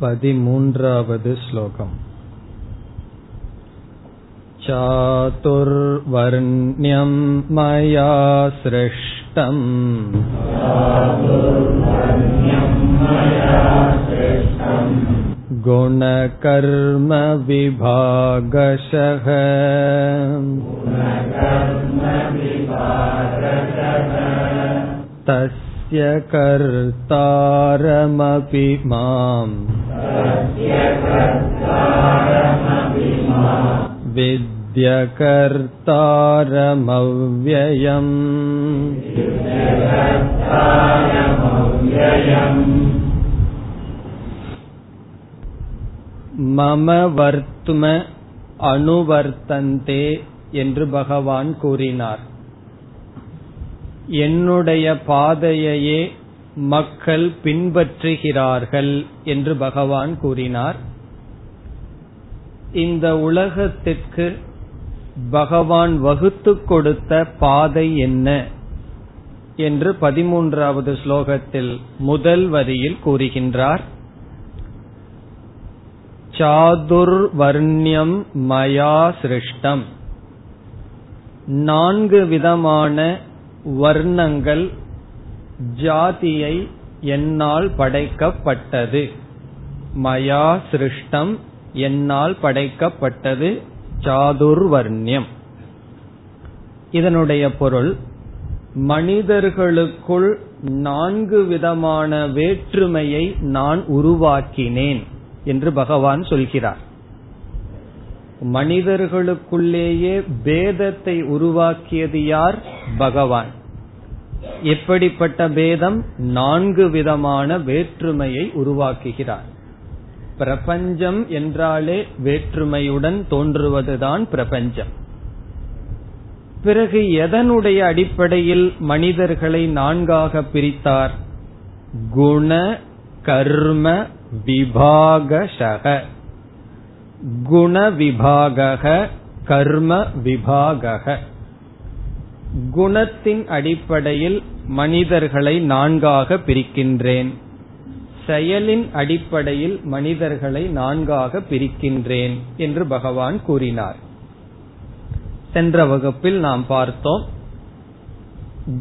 पतिमून्रावद् श्लोकम् चातुर्वर्ण्यं मया सृष्टम् गुणकर्मविभागशः तस्य कर्तारमपि माम् विद्यकर्तारमव्ययम् மம வர்த்ம அணுவர்த்தந்தே என்று பகவான் கூறினார் என்னுடைய பாதையையே மக்கள் பின்பற்றுகிறார்கள் என்று பகவான் கூறினார். இந்த உலகத்திற்கு பகவான் வகுத்து கொடுத்த பாதை என்ன என்று பதிமூன்றாவது ஸ்லோகத்தில் முதல் வரியில் கூறுகின்றார். சாதுர்வர்ணியம் மயா சிருஷ்டம். நான்கு விதமான வர்ணங்கள் ஜாதியை என்னால் படைக்கப்பட்டது. மயா சிருஷ்டம் என்னால் படைக்கப்பட்டது சாதுர்வர்ணியம். இதனுடைய பொருள் மனிதர்களுக்குள் நான்கு விதமான வேற்றுமையை நான் உருவாக்கினேன் என்று பகவான் சொல்கிறார். மனிதர்களுக்குள்ளேயே பேதத்தை உருவாக்கியது யார்? பகவான். எப்படிப்பட்ட பேதம்? நான்கு விதமான வேற்றுமையை உருவாக்குகிறார். பிரபஞ்சம் என்றாலே வேற்றுமையுடன் தோன்றுவதுதான் பிரபஞ்சம். பிறகு எதனுடைய அடிப்படையில் மனிதர்களை நான்காக பிரித்தார்? குண கர்ம விபாகசக குண விபாகக கர்ம விபாகக குணத்தின் அடிப்படையில் மனிதர்களை நான்காக பிரிக்கின்றேன். செயலின் அடிப்படையில் மனிதர்களை நான்காக பிரிக்கின்றேன் என்று பகவான் கூறினார். சென்ற வகுப்பில் நாம் பார்த்தோம்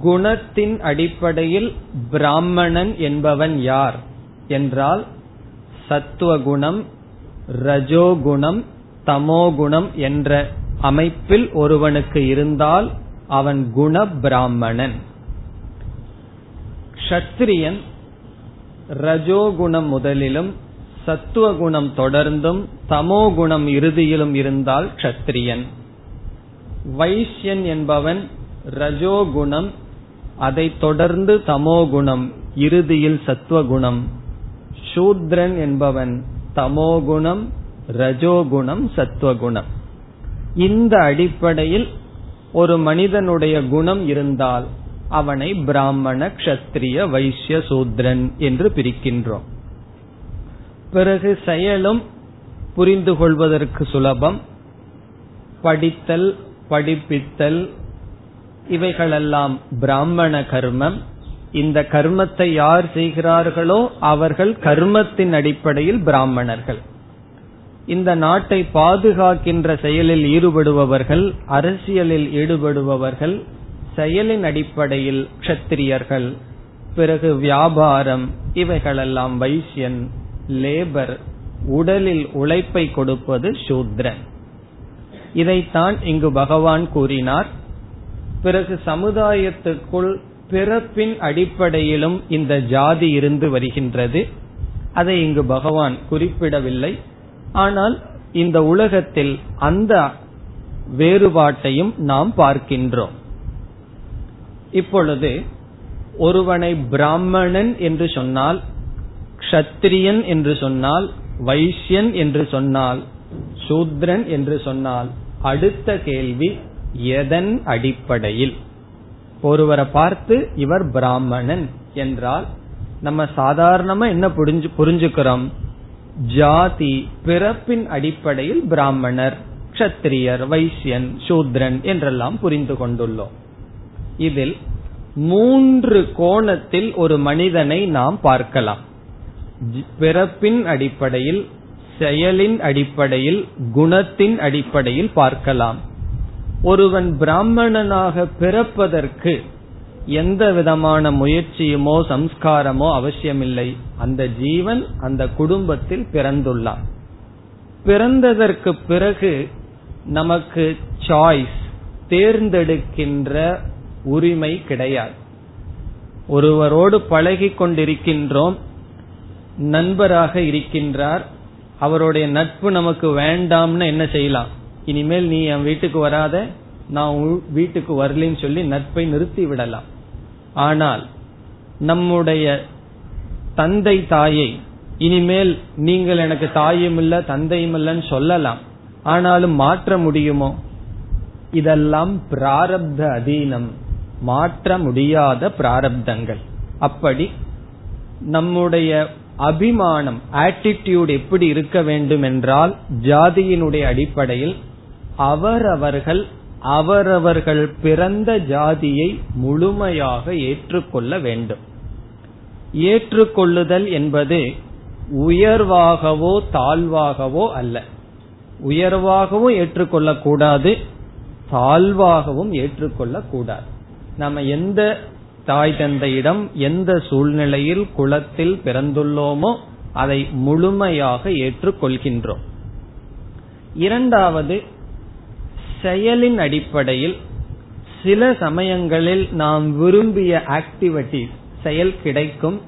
குணத்தின் அடிப்படையில் பிராமணன் என்பவன் யார்? என்றால் சத்துவகுணம் ரஜோகுணம் தமோகுணம் என்ற அமைப்பில் ஒருவனுக்கு இருந்தால் அவன் குண பிராமணன். க்ஷத்ரியன் ரஜோகுணம் முதலிலும் சத்துவகுணம் தொடர்ந்தும் தமோகுணம் இறுதியிலும் இருந்தால் க்ஷத்ரியன். வைஷ்யன் என்பவன் ரஜோகுணம் அதை தொடர்ந்து தமோகுணம் இறுதியில் சத்துவகுணம் சூத்ரன் என்பவன் தமோகுணம் ரஜோகுணம் சத்துவகுணம் இந்த அடிப்படையில் ஒரு மனிதனுடைய குணம் இருந்தால் அவனை பிராமண கஷத்திரிய வைசிய சூத்ரன் என்று பிரிக்கின்றோம். பிறகு செயலும் புரிந்து கொள்வதற்கு சுலபம். படித்தல் படிப்பித்தல் இவைகளெல்லாம் பிராமண கர்மம். இந்த கர்மத்தை யார் செய்கிறார்களோ அவர்கள் கர்மத்தின் அடிப்படையில் பிராமணர்கள். இந்த நாட்டை பாதுகாக்கின்ற செயலில் ஈடுபடுபவர்கள் அரசியலில் ஈடுபடுபவர்கள் செயலின் அடிப்படையில் க்ஷத்திரியர்கள் பிறகு வியாபாரம் இவைகளெல்லாம் வைசியன் லேபர் உடலில் உழைப்பை கொடுப்பது சூத்ரன். இதைத்தான் இங்கு பகவான் கூறினார். பிறகு சமுதாயத்துக்குள் பிறப்பின் அடிப்படையிலும் இந்த ஜாதி இருந்து வருகின்றது. அதை இங்கு பகவான் குறிப்பிடவில்லை. ஆனால் இந்த உலகத்தில் அந்த வேறுபாட்டையும் நாம் பார்க்கின்றோம். இப்பொழுது ஒருவனை பிராமணன் என்று சொன்னால் க்ஷத்திரியன் என்று சொன்னால் வைஷ்யன் என்று சொன்னால் சூத்ரன் என்று சொன்னால் அடுத்த கேள்வி எதன் அடிப்படையில்? ஒருவரை பார்த்து இவர் பிராமணன் என்றால் நம்ம சாதாரணமா என்ன புரிஞ்சு புரிஞ்சுக்கிறோம்? ஜாதி பிறப்பின் அடிப்படையில் பிராமணர் க்ஷத்திரியர் வைசியன் சூத்ரன் என்றெல்லாம் புரிந்து கொண்டுள்ளோம். இதில் மூன்று கோணத்தில் ஒரு மனிதனை நாம் பார்க்கலாம். பிறப்பின் அடிப்படையில் செயலின் அடிப்படையில் குணத்தின் அடிப்படையில் பார்க்கலாம். ஒருவன் பிராமணனாக பிறப்பதற்கு எந்த விதமான முயற்சியுமோ சம்ஸ்காரமோ அவசியமில்லை. அந்த ஜீவன் அந்த குடும்பத்தில் பிறந்துள்ளான். பிறந்ததற்கு பிறகு நமக்கு சாய்ஸ் தேர்ந்தெடுக்கின்ற உரிமை கிடையாது. ஒருவரோடு பழகி கொண்டிருக்கின்றோம் நண்பராக இருக்கின்றார் அவருடைய நட்பு நமக்கு வேண்டாம்னு என்ன செய்யலாம்? இனிமேல் நீ என் வீட்டுக்கு வராத நான் வீட்டுக்கு வரலன்னு சொல்லி நட்பை நிறுத்தி விடலாம். ஆனால் நம்முடைய தந்தை தாயை இனிமேல் நீங்கள் எனக்கு தாயும் இல்ல தந்தையும் இல்லைன்னு சொல்லலாம். ஆனாலும் மாற்ற முடியுமோ? இதெல்லாம் பிராரப்த அதீனம். மாற்ற முடியாத பிராரப்தங்கள். அப்படி நம்முடைய அபிமானம் ஆட்டிடியூட் எப்படி இருக்க வேண்டும் என்றால் ஜாதியினுடைய அடிப்படையில் அவரவர்கள் அவரவர்கள் பிறந்த ஜாதியை முழுமையாக ஏற்றுக்கொள்ள வேண்டும். ஏற்றுக்கொள்ளுதல் என்பது உயர்வாகவோ தாழ்வாகவோ அல்ல. உயர்வாகவும் ஏற்றுக்கொள்ளக்கூடாது தாழ்வாகவும் ஏற்றுக்கொள்ளக்கூடாது. நம்ம எந்த தாய் தந்தையிடம் எந்த சூழ்நிலையில் குலத்தில் பிறந்துள்ளோமோ அதை முழுமையாக ஏற்றுக்கொள்கின்றோம். இரண்டாவது செயலின் அடிப்படையில் சில சமயங்களில் நாம் விரும்பிய ஆக்டிவிட்டி செயல் கிடைக்கும்.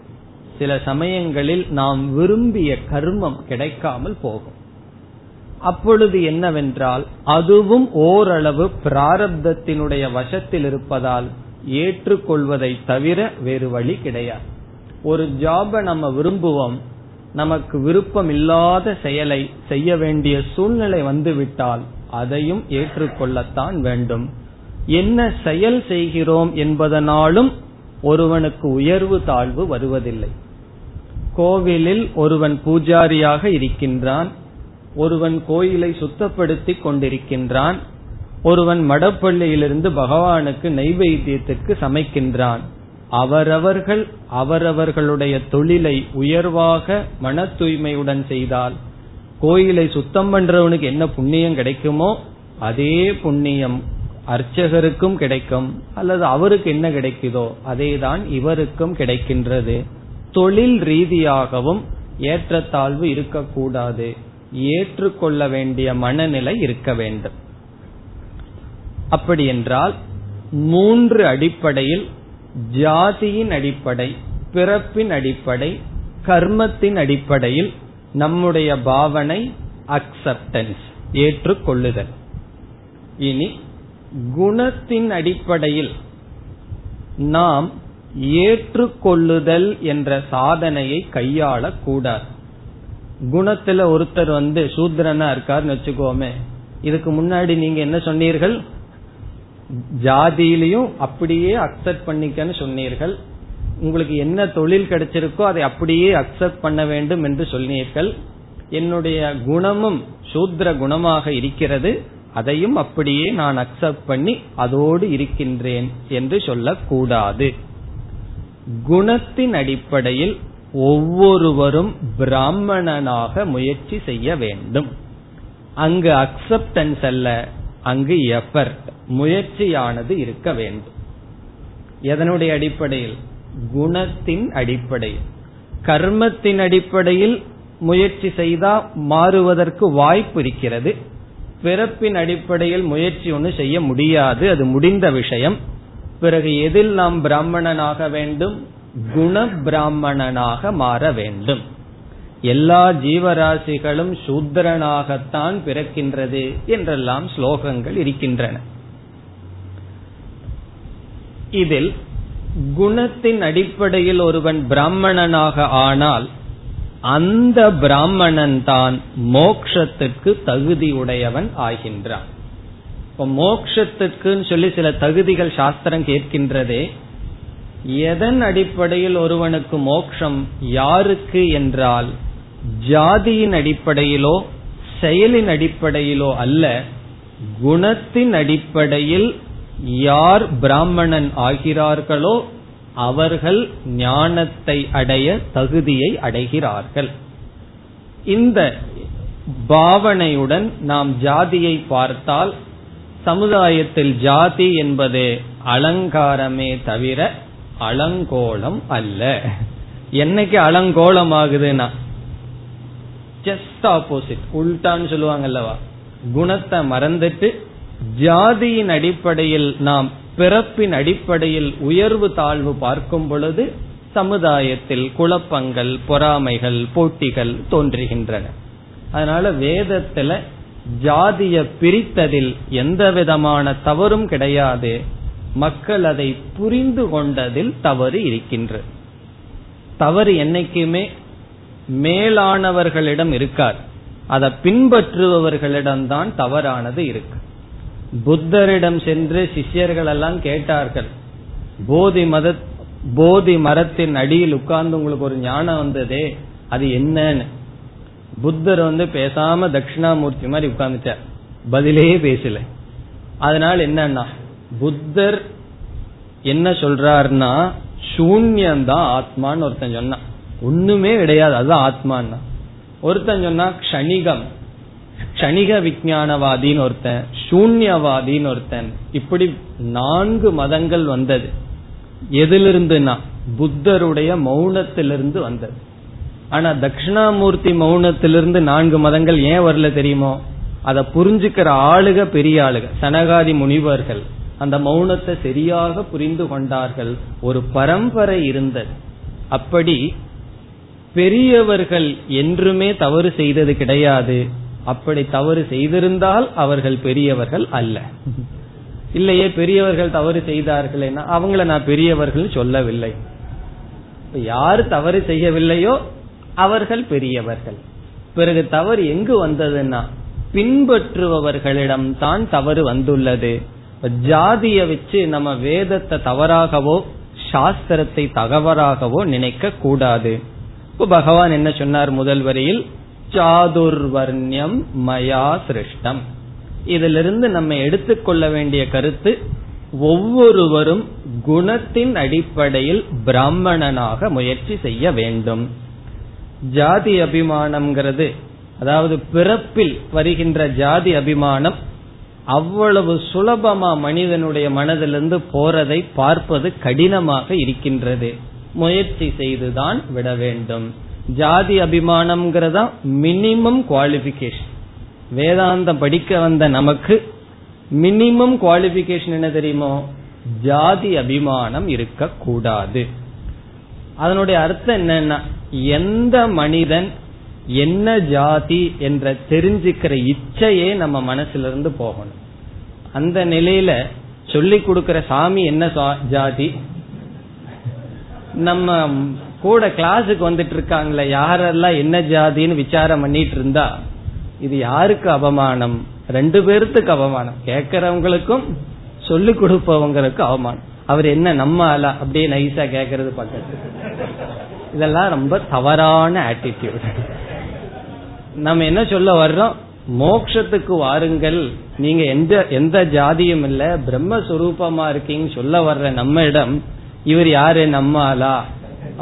சில சமயங்களில் நாம் விரும்பிய கர்மம் கிடைக்காமல் போகும். அப்பொழுது என்னவென்றால் அதுவும் ஓரளவு பிராரப்தத்தினுடைய வசத்தில் இருப்பதால் ஏற்றுக்கொள்வதை தவிர வேறு வழி கிடையாது. ஒரு ஜாப நம்ம விரும்புவோம். நமக்கு விருப்பம் இல்லாத செயலை செய்ய வேண்டிய சூழ்நிலை வந்துவிட்டால் அதையும் ஏற்றுக்கொள்ளத்தான் வேண்டும். என்ன செயல் செய்கிறோம் என்பதனாலும் ஒருவனுக்கு உயர்வு தாழ்வு வருவதில்லை. கோவிலில் ஒருவன் பூஜாரியாக இருக்கின்றான் ஒருவன் கோயிலை சுத்தப்படுத்திக் கொண்டிருக்கின்றான் ஒருவன் மடப்பள்ளியிலிருந்து பகவானுக்கு நைவேத்தியத்திற்கு சமைக்கின்றான். அவரவர்கள் அவரவர்களுடைய தொழிலை உயர்வாக மன தூய்மையுடன் செய்தால் கோயிலை சுத்தம் பண்றவனுக்கு என்ன புண்ணியம் கிடைக்குமோ அதே புண்ணியம் அர்ச்சகருக்கும் கிடைக்கும் அல்லது அவருக்கு என்ன கிடைக்குதோ அதேதான் இவருக்கும் கிடைக்கின்றது. தொழில் ரீதியாகவும் ஏற்றத்தாழ்வு இருக்கக்கூடாது. ஏற்றுக்கொள்ள வேண்டிய மனநிலை இருக்க வேண்டும். அப்படி என்றால் மூன்று அடிப்படையில் ஜாதியின் அடிப்படை பிறப்பின் அடிப்படை கர்மத்தின் அடிப்படையில் நம்முடைய பாவனை அக்செப்டன்ஸ் ஏற்றுக்கொள்ளுதல். இனி குணத்தின் அடிப்படையில் நாம் ஏற்றுக்கொள்ளுதல் என்ற சாதனையை கையாளக்கூடாது. குணத்துல ஒருத்தர் வந்து சூத்ரனா இருக்காருன்னு வச்சுக்கோமே இதுக்கு முன்னாடி நீங்க என்ன சொன்னீர்கள்? ஜாதியிலையும் அப்படியே அக்செப்ட் பண்ணிக்கன்னு சொன்னீர்கள். உங்களுக்கு என்ன தொழில் கிடைச்சிருக்கோ அதை அப்படியே அக்செப்ட் பண்ண வேண்டும் என்று சொன்னீர்கள் என்னுடைய குணமும் சூத்ர குணமாக இருக்கிறது. அதையும் அப்படியே நான் அக்செப்ட் பண்ணி அதோடு இருக்கின்றேன் என்று சொல்லக்கூடாது. குணத்தின் அடிப்படையில் ஒவ்வொருவரும் பிராமணனாக முயற்சி செய்ய வேண்டும். அங்கு அக்செப்டன்ஸ் அல்ல அங்கு எஃபர்ட் முயற்சியானது இருக்க வேண்டும். எதனுடைய அடிப்படையில்? குணத்தின் அடிப்படையில். கர்மத்தின் அடிப்படையில் முயற்சி செய்தா மாறுவதற்கு வாய்ப்பு இருக்கிறது. பிறப்பின் அடிப்படையில் முயற்சி ஒன்று செய்ய முடியாது அது முடிந்த விஷயம். பிறகு எதில் நாம் பிராமணனாக வேண்டும்? குண பிராமணனாக மாற வேண்டும். எல்லா ஜீவராசிகளும் சூத்திரனாகத்தான் பிறக்கின்றது என்றெல்லாம் ஸ்லோகங்கள் இருக்கின்றன. இதில் குணத்தின் அடிப்படையில் ஒருவன் பிராமணனாக ஆனால் அந்த பிராமணன் தான் மோக்ஷத்துக்கு தகுதியுடையவன் ஆகின்றான். இப்ப மோக்ஷத்துக்குன்னு சொல்லி சில தகுதிகள் சாஸ்திரம் கேட்கின்றதே எதன் அடிப்படையில் ஒருவனுக்கு மோக்ஷம் யாருக்கு என்றால் ஜாதியின் அடிப்படையிலோ செயலின் அடிப்படையிலோ அல்ல குணத்தின் அடிப்படையில் யார் பிராமணன் ஆகிறார்களோ அவர்கள் ஞானத்தை அடைய தகுதியை அடைகிறார்கள். இந்த பாவனையுடன் நாம் ஜாதியை பார்த்தால் சமுதாயத்தில் ஜாதி என்பது அலங்காரமே தவிர அலங்கோலம் அல்ல. என்னைக்கு அலங்கோலம் ஆகுதுன்னா ஜஸ்ட் ஆப்போசிட் உல்டான்னு சொல்லுவாங்கல்லவா? குணத்தை மறந்துட்டு ஜாதியின் அடிப்படையில் நாம் பிறப்பின் அடிப்படையில் உயர்வு தாழ்வு பார்க்கும் பொழுது சமுதாயத்தில் குழப்பங்கள் பொறாமைகள் போட்டிகள் தோன்றுகின்றன. அதனால வேதத்துல ஜாதிய பிரித்ததில் எந்த விதமான தவறும் கிடையாது. மக்கள் அதை புரிந்து கொண்டதில் தவறு இருக்கின்றது தவறு என்னைக்குமே மேலானவர்களிடம் இருக்கார் அதை பின்பற்றுபவர்களிடம்தான் தவறானது இருக்கு. புத்தரிடம் சென்று சிஷ்யர்கள் எல்லாம் கேட்டார்கள். போதி மத போதி மரத்தின் அடியில் உட்கார்ந்து உங்களுக்கு ஒரு ஞானம் வந்ததே அது என்னன்னு. புத்தர் வந்து பேசாம தட்சிணாமூர்த்தி மாதிரி உட்கார்ந்துட்டார். பதிலே பேசல. அதனால என்னன்னா புத்தர் என்ன சொல்றாருன்னா சூன்யம்தான் ஆத்மான்னு ஒருத்தன் சொன்னான். ஒண்ணுமே கிடையாது அதுதான் ஆத்மான்னா. ஒருத்தன் சொன்னா க்ஷணிகம். கணிக விஜயானவாதின்னு ஒருத்தன் சூன்யவாதின்னு ஒருத்தன். இப்படி நான்கு மதங்கள் வந்தது. எதிலிருந்துனா புத்தருடைய மௌனத்திலிருந்து வந்தது. ஆனா தட்சிணாமூர்த்தி மௌனத்திலிருந்து நான்கு மதங்கள் ஏன் வரல தெரியுமோ? அதை புரிஞ்சுக்கிற ஆளுக பெரிய ஆளுக சனகாதி முனிவர்கள் அந்த மௌனத்தை சரியாக புரிந்து கொண்டார்கள். ஒரு பரம்பரை இருந்தது. அப்படி பெரியவர்கள் என்றுமே தவறு செய்தது கிடையாது. அப்படி தவறு செய்திருந்தால் அவர்கள் பெரியவர்கள் அல்ல. இல்லையே பெரியவர்கள் தவறு செய்தார்கள் அவங்கள நான் பெரியவர்கள் சொல்லவில்லை. யார் தவறு செய்யவில்லையோ அவர்கள் பெரியவர்கள். பிறகு தவறு எங்கு வந்ததுன்னா பின்பற்றுபவர்களிடம் தான் தவறு வந்துள்ளது. ஜாதிய வச்சு நம்ம வேதத்தை தவறாகவோ சாஸ்திரத்தை தகவறாகவோ நினைக்க கூடாது இப்போ பகவான் என்ன சொன்னார் முதல் வரியில்? சாதுர்வர்ணியம் மயா சிருஷ்டம். இதிலிருந்து நம்ம எடுத்துக்கொள்ள வேண்டிய கருத்து ஒவ்வொருவரும் குணத்தின் அடிப்படையில் பிராமணனாக முயற்சி செய்ய வேண்டும். ஜாதி அபிமானம்ங்கிறது அதாவது பிறப்பில் வருகின்ற ஜாதி அபிமானம் அவ்வளவு சுலபமா மனிதனுடைய மனதிலிருந்து போறதை பார்ப்பது கடினமாக இருக்கின்றது. முயற்சி செய்துதான் விட வேண்டும். ஜாதி அபிமானம்ங்கிறதா மினிமம் குவாலிபிகேஷன் வேதாந்தம் படிக்க வந்த நமக்கு மினிமம் குவாலிபிகேஷன் என்ன தெரியுமோ? ஜாதி அபிமானம் இருக்கக்கூடாது. அதனுடைய அர்த்தம் என்னன்னா எந்த மனிதன் என்ன ஜாதி என்ற தெரிஞ்சுக்கிற இச்சையே நம்ம மனசுல இருந்து போகணும். அந்த நிலையில சொல்லி கொடுக்கிற சாமி என்ன ஜாதி? நம்ம கூட கிளாஸுக்கு வந்துட்டு இருக்காங்களே யாரெல்லாம் என்ன ஜாதின்னு விசாரம் பண்ணிட்டு இருந்தா இது யாருக்கு அவமானம்? ரெண்டு பேர்த்துக்கு அவமானம். கேக்கிறவங்களுக்கும் சொல்லிக் கொடுப்பவங்களுக்கு அவமானம். அவர் என்ன நம்ம ஆளா அப்படியே நைஸா கேக்குறது பக்கத்து. இதெல்லாம் ரொம்ப தவறான ஆட்டிடியூட் நம்ம என்ன சொல்ல வர்றோம்? மோக்ஷத்துக்கு வாருங்கள். நீங்க எந்த எந்த ஜாதியும் இல்ல பிரம்மஸ்வரூபமா இருக்கீங்க சொல்ல வர்ற நம்ம இடம் இவர் யாரு? நம்ம ஆளா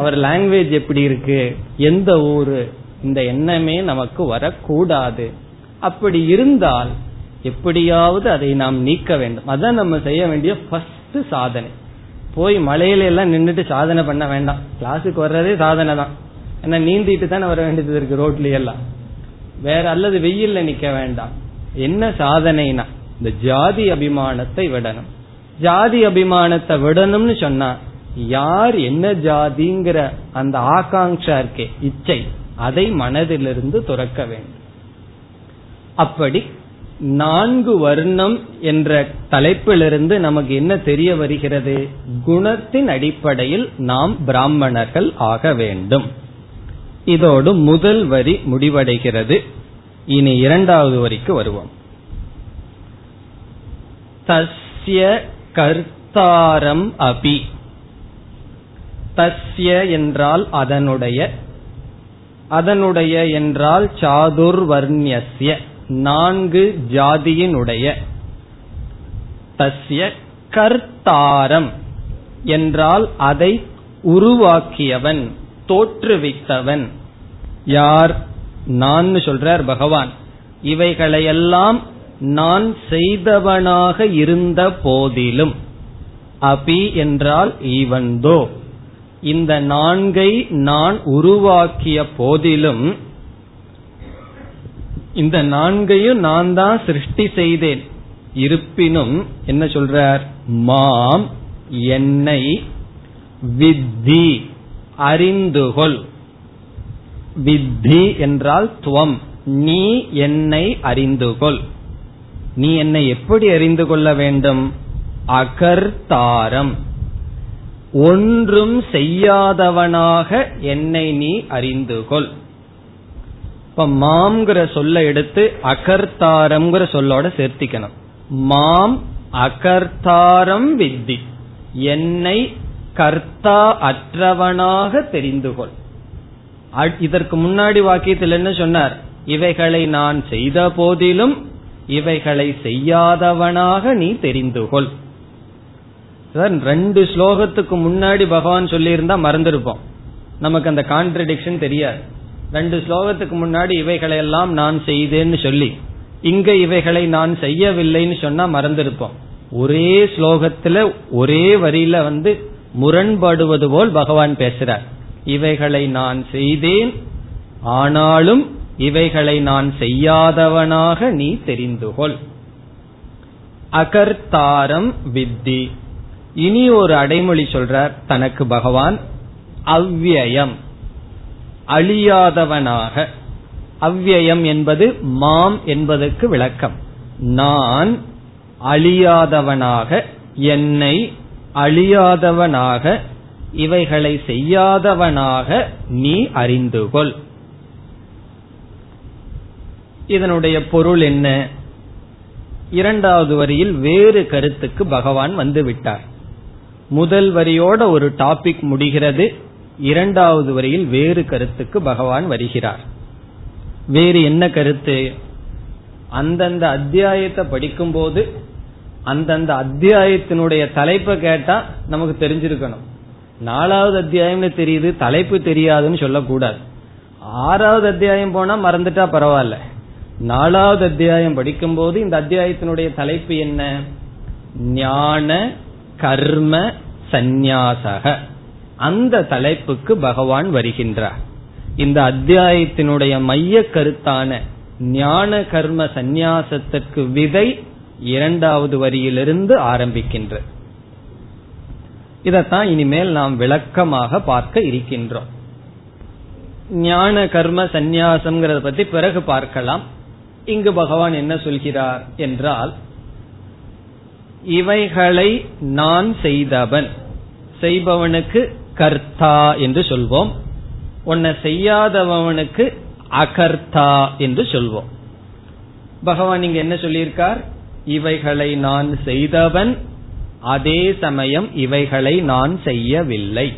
அவர் லாங்குவேஜ் எப்படி இருக்கு? எந்த ஊரு? இந்த எண்ணமே நமக்கு வரக்கூடாது. அப்படி இருந்தால் எப்படியாவது அதை நாம் நீக்க வேண்டும். அதான் நம்ம செய்ய வேண்டிய ஃபர்ஸ்ட் சாதனை. போய் மலையில எல்லாம் நின்றுட்டு சாதனை பண்ண வேண்டாம். கிளாஸுக்கு வர்றதே சாதனை தான். ஏன்னா நீந்திட்டு தானே வர வேண்டியது இருக்கு ரோட்ல எல்லாம். வேற அல்லது வெயில்ல நிக்க வேண்டாம். என்ன சாதனைனா இந்த ஜாதி அபிமானத்தை விடணும். ஜாதி அபிமானத்தை விடணும்னு சொன்னா யார் என்ன ஜாதிங்கிற அந்த ஆகாங்ஷா இருக்கே இச்சை அதை மனதிலிருந்து துறக்க வேண்டும். அப்படி நான்கு வர்ணம் என்ற தலைப்பிலிருந்து நமக்கு என்ன தெரிய வருகிறது? குணத்தின் அடிப்படையில் நாம் பிராமணர்கள் ஆக வேண்டும். இதோடு முதல் வரி முடிவடைகிறது. இனி இரண்டாவது வரிக்கு வருவோம். தஸ்ய கர்த்தாரம் அபி. தஸ்ய என்றால் அதனுடைய அதனுடைய என்றால் சாதுர்வர்ணியஸ்ய நான்கு ஜாதியினுடைய. தஸ்ய கர்த்தாரம் என்றால் அதை உருவாக்கியவன் தோற்றுவித்தவன். யார்? நான் சொல்றார் பகவான். இவைகளையெல்லாம் நான் செய்தவனாக இருந்த போதிலும் அபி என்றால் ஈவந்தோ. இந்த நான்கை நான் உருவாக்கிய போதிலும் இந்த நான்கையும் நான் தான் சிருஷ்டி செய்தேன். இருப்பினும் என்ன சொல்றார்? மாம் என்னை வித்தி அறிந்துகொள். வித்தி என்றால் துவம். நீ என்னை அறிந்துகொள். நீ என்னை எப்படி அறிந்து கொள்ள வேண்டும்? அகர்த்தாரம் ஒன்றும் செய்யாதவனாக என்னை நீ அறிந்து கொள் இப்ப மாம்ங்கிற சொல்ல எடுத்து அகர்த்தாரம்ங்கிற சொல்லோட சேர்த்திக்கணும். மாம் அகர்த்தாரம் வித்தி. என்னை கர்த்தா அற்றவனாக தெரிந்துகொள். இதற்கு முன்னாடி வாக்கியத்தில் என்ன சொன்னார்? இவைகளை நான் செய்த போதிலும் இவைகளை செய்யாதவனாக நீ தெரிந்துகொள். ரெண்டு ஸ்லோகத்துக்கு முன்னாடி பகவான் சொல்லியிருந்தா மறந்துருப்போம். நமக்கு அந்த கான்ட்ரடிக்ஷன் தெரியாது. ரெண்டு ஸ்லோகத்துக்கு முன்னாடி இவைகளை எல்லாம் நான் செய்தேன்னு சொல்லி இங்க இவைகளை நான் செய்யவில்லைன்னு சொன்னா மறந்திருப்போம். ஒரே ஸ்லோகத்துல ஒரே வரியில வந்து முரண்படுவது போல் பகவான் பேசுறார். இவைகளை நான் செய்தேன் ஆனாலும் இவைகளை நான் செய்யாதவனாக நீ தெரிந்துகொள். அகர்த்தாரம் வித்தி. இனி ஒரு அடைமொழி சொல்றார் தனக்கு பகவான் அவ்வியம் அழியாதவனாக. அவ்வியம் என்பது மாம் என்பதற்கு விளக்கம். நான் அழியாதவனாக என்னை அழியாதவனாக இவைகளை செய்யாதவனாக நீ அறிந்து கொள் இதனுடைய பொருள் என்ன? இரண்டாவது வரியில் வேறு கருத்துக்கு பகவான் வந்து விட்டார். முதல் வரியோட ஒரு டாபிக் முடிகிறது. இரண்டாவது வரியில் வேறு கருத்துக்கு பகவான் வருகிறார். வேறு என்ன கருத்து? அந்தந்த அத்தியாயத்தை படிக்கும்போது அந்தந்த அத்தியாயத்தினுடைய தலைப்பை கேட்டா நமக்கு தெரிஞ்சிருக்கணும். நாலாவது அத்தியாயம்னு தெரியுது தலைப்பு தெரியாதுன்னு சொல்லக்கூடாது. ஆறாவது அத்தியாயம் போனா மறந்துட்டா பரவாயில்ல. நாலாவது அத்தியாயம் படிக்கும்போது இந்த அத்தியாயத்தினுடைய தலைப்பு என்ன? ஞான கர்ம சந்நியாசக. அந்த தலைப்புக்கு பகவான் வருகின்றார். இந்த அத்தியாயத்தினுடைய மைய கருத்தான ஞான கர்ம சந்நியாசத்திற்கு விதை இரண்டாவது வரியிலிருந்து ஆரம்பிக்கின்ற இதத்தான் இனிமேல் நாம் விளக்கமாக பார்க்க இருக்கின்றோம். ஞான கர்ம சந்நியாசம்ங்கிறத பத்தி பிறகு பார்க்கலாம். இங்கு பகவான் என்ன சொல்கிறார் என்றால் இவைகளை நான் செய்தவன். செய்பவனுக்கு கர்த்தா என்று சொல்வோம். உன்னை செய்யாதவனுக்கு அகர்த்தா என்று சொல்வோம். பகவான் இங்க என்ன சொல்லியிருக்கார்? இவைகளை நான் செய்தவன் அதே சமயம் இவைகளை நான் செய்யவில்லை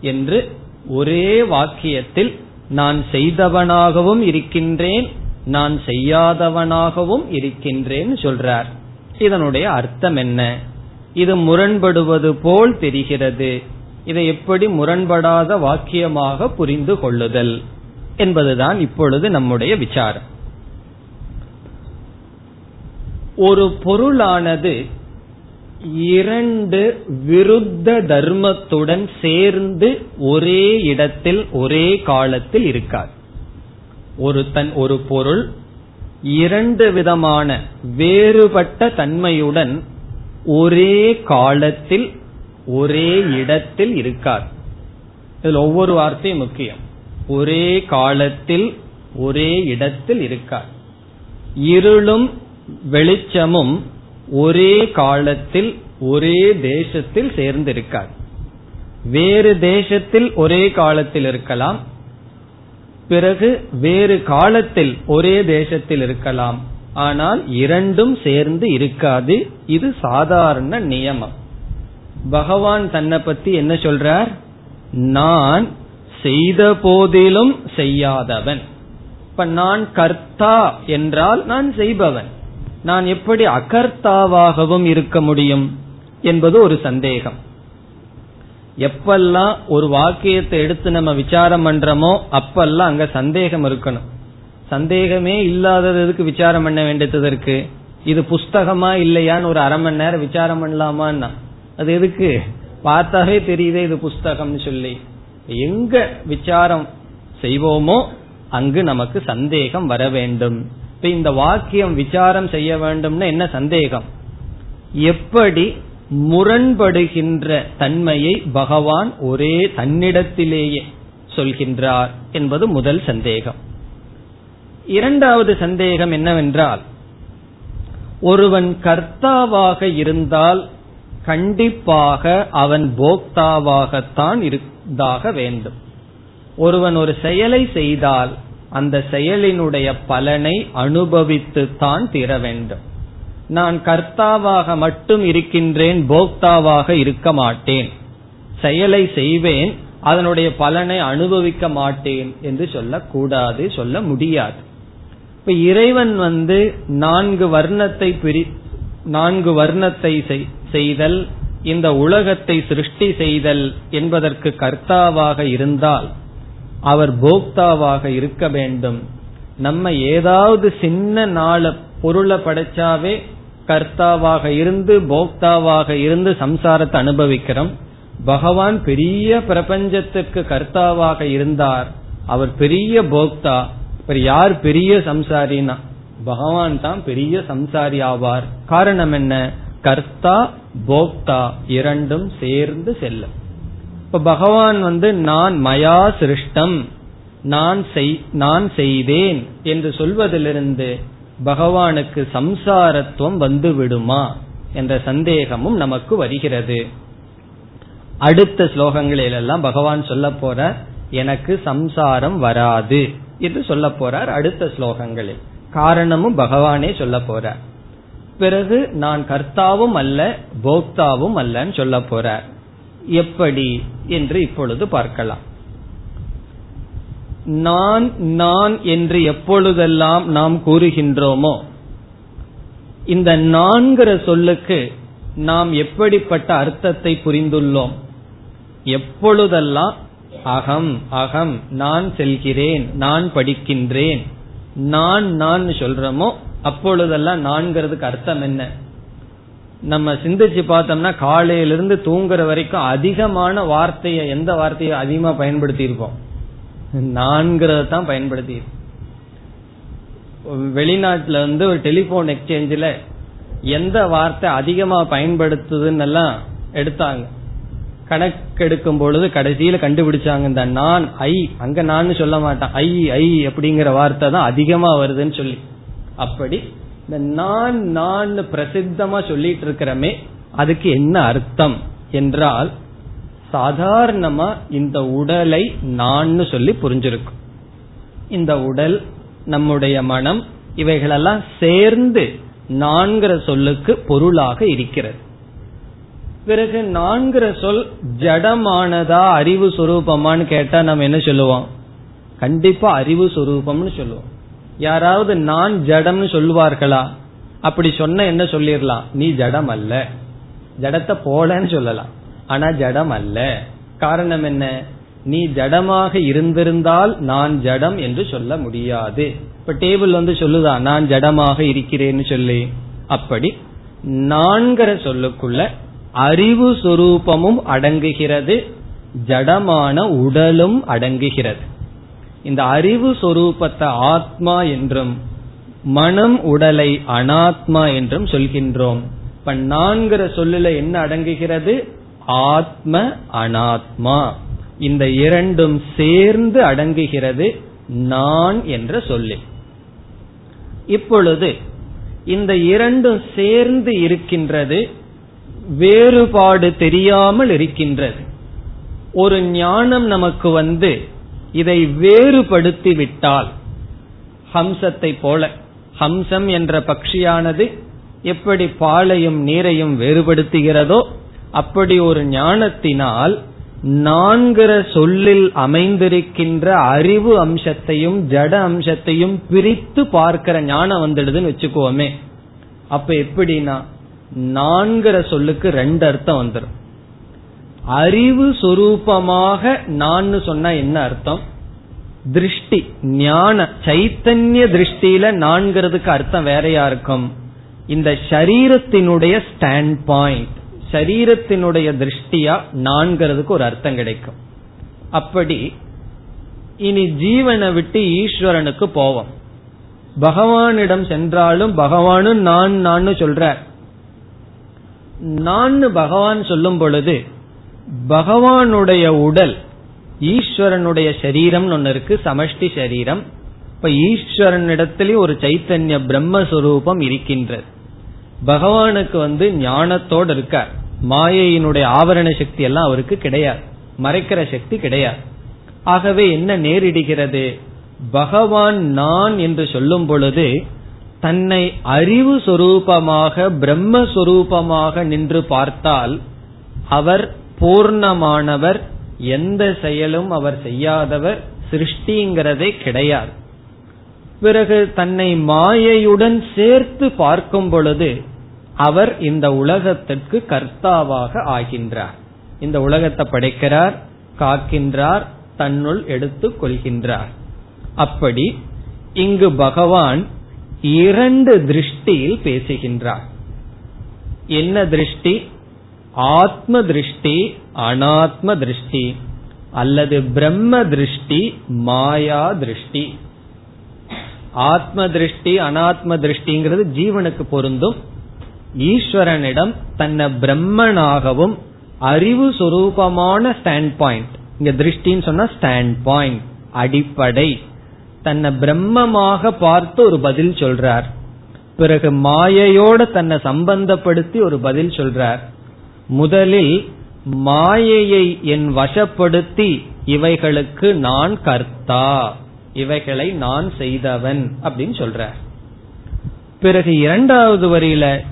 என்று ஒரே வாக்கியத்தில் நான் செய்தவனாகவும் இருக்கின்றேன் நான் செய்யாதவனாகவும் இருக்கின்றேன் சொல்றார். இதனுடைய அர்த்தம் என்ன? இது முரண்படுவது போல் தெரிகிறது. இதை எப்படி முரண்படாத வாக்கியமாக புரிந்து கொள்ளுதல் என்பதுதான் இப்பொழுது நம்முடைய விசாரம். ஒரு பொருளானது இரண்டு விருத்த தர்மத்துடன் சேர்ந்து ஒரே இடத்தில் ஒரே காலத்தில் இருக்காது. ஒரு தன் ஒரு பொருள் இரண்டு விதமான வேறுபட்ட தன்மையுடன் ஒரே காலத்தில் ஒரே இடத்தில் இருக்கார். இதில் ஒவ்வொரு வார்த்தையும் முக்கியம். ஒரே காலத்தில் ஒரே இடத்தில் இருக்கார். இருளும் வெளிச்சமும் ஒரே காலத்தில் ஒரே தேசத்தில் சேர்ந்திருக்கார். வேறு தேசத்தில் ஒரே காலத்தில் இருக்கலாம் பிறகு வேறு காலத்தில் ஒரே தேசத்தில் இருக்கலாம். ஆனால் இரண்டும் சேர்ந்து இருக்காது. இது சாதாரண நியமம். பகவான் தன்னை பத்தி என்ன சொல்றார்? நான் செய்த போதிலும் செய்யாதவன். இப்ப நான் கர்த்தா என்றால் நான் செய்பவன். நான் எப்படி அகர்த்தாவாகவும் இருக்க முடியும் என்பது ஒரு சந்தேகம். எப்பெல்லாம் ஒரு வாக்கியத்தை எடுத்து நம்ம விசாரம் பண்றோமோ அப்பெல்லாம் அங்க சந்தேகம் இருக்கணும். சந்தேகமே இல்லாததுக்கு விசாரம் பண்ண வேண்டியது இருக்கு? இது புஸ்தகமா இல்லையான்னு ஒரு அரை மணி நேரம் விசாரம் பண்ணலாமான்னா? அது எதுக்கு? பார்த்தாவே தெரியுதே இது புஸ்தகம்னு சொல்லி. எங்க விசாரம் செய்வோமோ அங்கு நமக்கு சந்தேகம் வர வேண்டும். இப்ப இந்த வாக்கியம் விசாரம் செய்ய வேண்டும்னா என்ன சந்தேகம்? எப்படி முரண்படுகின்ற தன்மையை பகவான் ஒரே தன்னிடத்திலேயே சொல்கின்றார் என்பது முதல் சந்தேகம். இரண்டாவது சந்தேகம் என்னவென்றால் ஒருவன் கர்த்தாவாக இருந்தால் கண்டிப்பாக அவன் போக்தாவாகத்தான் இருந்தாக வேண்டும். ஒருவன் ஒரு செயலை செய்தால் அந்த செயலினுடைய பலனை அனுபவித்து தான் தீர வேண்டும். நான் கர்த்தாவாக மட்டும் இருக்கின்றேன் போக்தாவாக இருக்க மாட்டேன். செயலை செய்வேன் அதனுடைய பலனை அனுபவிக்க மாட்டேன் என்று சொல்லக்கூடாது சொல்ல முடியாது. இப்ப இறைவன் வந்து நான்கு வர்ணத்தை பிரி நான்கு வர்ணத்தை செய்தல் இந்த உலகத்தை சிருஷ்டி செய்தல் என்பதற்கு கர்த்தாவாக இருந்தால் அவர் போக்தாவாக இருக்க வேண்டும். நம்ம ஏதாவது சின்ன நாள பொருளை படைச்சாவே கர்த்தாவாக இருந்து போக்தாவாக இருந்து சம்சாரத்தை அனுபவிக்கிறோம். பகவான் பெரிய பிரபஞ்சத்துக்கு கர்த்தாவாக இருந்தார். அவர் பெரிய போக்தா. இப்ப யார் பெரிய சம்சாரினா பகவான் தான் பெரிய சம்சாரி ஆவார். காரணம் என்ன? கர்த்தா போக்தா இரண்டும் சேர்ந்து செல்லும். இப்ப பகவான் வந்து நான் மயா சிருஷ்டம் நான் நான் செய்தேன் என்று சொல்வதிலிருந்து பகவானுக்கு சம்சாரத்துவம் வந்து விடுமா என்ற சந்தேகமும் நமக்கு வருகிறது. அடுத்த ஸ்லோகங்களிலெல்லாம் பகவான் சொல்ல போற எனக்கு சம்சாரம் வராது என்று சொல்ல போறார் அடுத்த ஸ்லோகங்களில். காரணமும் பகவானே சொல்ல போறார் பிறகு நான் கர்த்தாவும் அல்ல போக்தாவும் அல்லன்னு சொல்ல போறார் எப்படி என்று இப்பொழுது பார்க்கலாம். நான் நான் என்று எப்பொழுதெல்லாம் நாம் கூறுகின்றோமோ இந்த நான்கிற சொல்லுக்கு நாம் எப்படிப்பட்ட அர்த்தத்தை புரிந்துள்ளோம்? எப்பொழுதெல்லாம்? அகம் அகம் நான் செல்கிறேன் நான் படிக்கின்றேன். நான் நான் சொல்றோமோ அப்பொழுதெல்லாம் நான்கிறதுக்கு அர்த்தம் என்ன? நம்ம சிந்திச்சு பார்த்தோம்னா காலையிலிருந்து தூங்குற வரைக்கும் அதிகமான வார்த்தையை எந்த வார்த்தையை அதிகமா பயன்படுத்தி இருப்போம் நான்கிறத தான் பயன்படுத்தி வெளிநாட்டுல வந்து ஒரு டெலிபோன் எக்ஸ்சேஞ்சில் எந்த வார்த்தை அதிகமா பயன்படுத்துதுன்னு எல்லாம் எடுத்தாங்க. கணக்கெடுக்கும் பொழுது கடைசியில கண்டுபிடிச்சாங்க இந்த நான் ஐ அங்க நான் சொல்ல மாட்டான். ஐ ஐ அப்படிங்கிற வார்த்தை தான் அதிகமா வருதுன்னு சொல்லி. அப்படி இந்த நான் நான் பிரசித்தமா சொல்லிட்டு இருக்கிறமே அதுக்கு என்ன அர்த்தம் என்றால் சாதாரணமா இந்த உடலை நான் சொல்லி புரிஞ்சிருக்கும். இந்த உடல் நம்முடைய மனம் இவைகளெல்லாம் சேர்ந்து நான்கிற சொல்லுக்கு பொருளாக இருக்கிறது. பிறகு நான்கிற சொல் ஜடமானதா அறிவு சுரூபமானு கேட்டா நம்ம என்ன சொல்லுவோம்? கண்டிப்பா அறிவு சுரூபம்னு சொல்லுவோம். யாராவது நான் ஜடம்னு சொல்லுவார்களா? அப்படி சொன்ன என்ன சொல்லிடலாம்? நீ ஜடம் அல்ல ஜடத்தை போலன்னு சொல்லலாம். ஆனா ஜடம் அல்ல காரணம் என்ன? நீ ஜடமாக இருந்திருந்தால் நான் ஜடம் என்று சொல்ல முடியாது. இப்ப டேபிள் வந்து சொல்லுதா? நான் ஜடமாக இருக்கிறேன்னு சொல்லி. அப்படி நான்கிற சொல்லுக்குள்ள அறிவு சொரூபமும் அடங்குகிறது ஜடமான உடலும் அடங்குகிறது. இந்த அறிவு சொரூபத்தை ஆத்மா என்றும் மனம் உடலை அனாத்மா என்றும் சொல்கின்றோம். இப்ப நான்கிற சொல்லுல என்ன அடங்குகிறது? ஆத்ம அனாத்மா. இந்த இரண்டும் சேர்ந்து அடங்குகிறது நான் என்ற சொல்லில். இப்பொழுது இந்த இரண்டும் சேர்ந்து இருக்கின்றது வேறுபாடு தெரியாமல் இருக்கின்றது. ஒரு ஞானம் நமக்கு வந்து இதை வேறுபடுத்தி விட்டால் ஹம்சத்தை போல ஹம்சம் என்ற பக்ஷியானது எப்படி பாலையும் நீரையும் வேறுபடுத்துகிறதோ அப்படி ஒரு ஞானத்தினால் நான்கிற சொல்லில் அமைந்திருக்கின்ற அறிவு அம்சத்தையும் ஜட அம்சத்தையும் பிரித்து பார்க்கிற ஞானம் வந்துடுதுன்னு வச்சுக்கோமே. அப்ப எப்படின்னா நான்கிற சொல்லுக்கு ரெண்டு அர்த்தம் வந்துடும் அறிவு சொரூபமாக நான் சொன்னா என்ன அர்த்தம்? திருஷ்டி ஞான சைத்தன்ய திருஷ்டியில நான்கிறதுக்கு அர்த்தம் வேறையா இருக்கும். இந்த சரீரத்தினுடைய ஸ்டாண்ட் பாயிண்ட் சரீரத்தினுடைய திருஷ்டியா நான்கிறதுக்கு ஒரு அர்த்தம் கிடைக்கும். அப்படி இனி ஜீவனை விட்டு ஈஸ்வரனுக்கு போவோம். பகவானிடம் சென்றாலும் பகவானும் நான் நான் சொல்ற நான் பகவான் சொல்லும் பொழுது பகவானுடைய உடல் ஈஸ்வரனுடைய சரீரம் ஒன்னு இருக்கு சமஷ்டி சரீரம். இப்ப ஈஸ்வரனிடத்திலேயே ஒரு சைத்தன்ய பிரம்மஸ்வரூபம் இருக்கின்றது. பகவானுக்கு வந்து ஞானத்தோடு இருக்கார். மாயையினுடைய ஆவரண சக்தி எல்லாம் அவருக்கு கிடையாது. மறைக்கிற சக்தி கிடையாது. ஆகவே என்ன நேரிடுகிறது? பகவான் நான் என்று சொல்லும் பொழுது தன்னை அறிவு சொரூபமாக பிரம்மஸ்வரூபமாக நின்று பார்த்தால் அவர் பூர்ணமானவர் எந்த செயலும் அவர் செய்யாதவர் சிருஷ்டிங்கிறதே கிடையாது. பிறகு தன்னை மாயையுடன் சேர்த்து பார்க்கும் பொழுது அவர் இந்த உலகத்திற்கு கர்த்தாவாக ஆகின்றார். இந்த உலகத்தை படைக்கிறார் காக்கின்றார் தன்னுள் எடுத்துக் கொள்கின்றார். அப்படி இங்கு பகவான் இரண்டு திருஷ்டியில் பேசுகின்றார். என்ன திருஷ்டி? ஆத்ம திருஷ்டி அனாத்ம திருஷ்டி அல்லது பிரம்ம திருஷ்டி மாயா திருஷ்டி. ஆத்ம திருஷ்டி அனாத்ம திருஷ்டிங்கிறது ஜீவனுக்கு பொருந்தும் ஈஸ்வரனிடம் தன்னை பிரம்மனாகவும் அறிவு சுரூபமான ஸ்டாண்ட் பாயிண்ட் இங்க திருஷ்டின்னு சொன்னா ஸ்டாண்ட் பாயிண்ட் அடிப்படை. தன்னை பிரம்மமாக பார்த்து ஒரு பதில் சொல்றார். பிறகு மாயையோட தன்னை சம்பந்தப்படுத்தி ஒரு பதில் சொல்றார். முதலில் மாயையை என் வசப்படுத்தி இவைகளுக்கு நான் கர்த்தா இவைகளை நான் செய்தவன் அப்படின்னு சொல்றார். பிறகு இரண்டாவது வரியில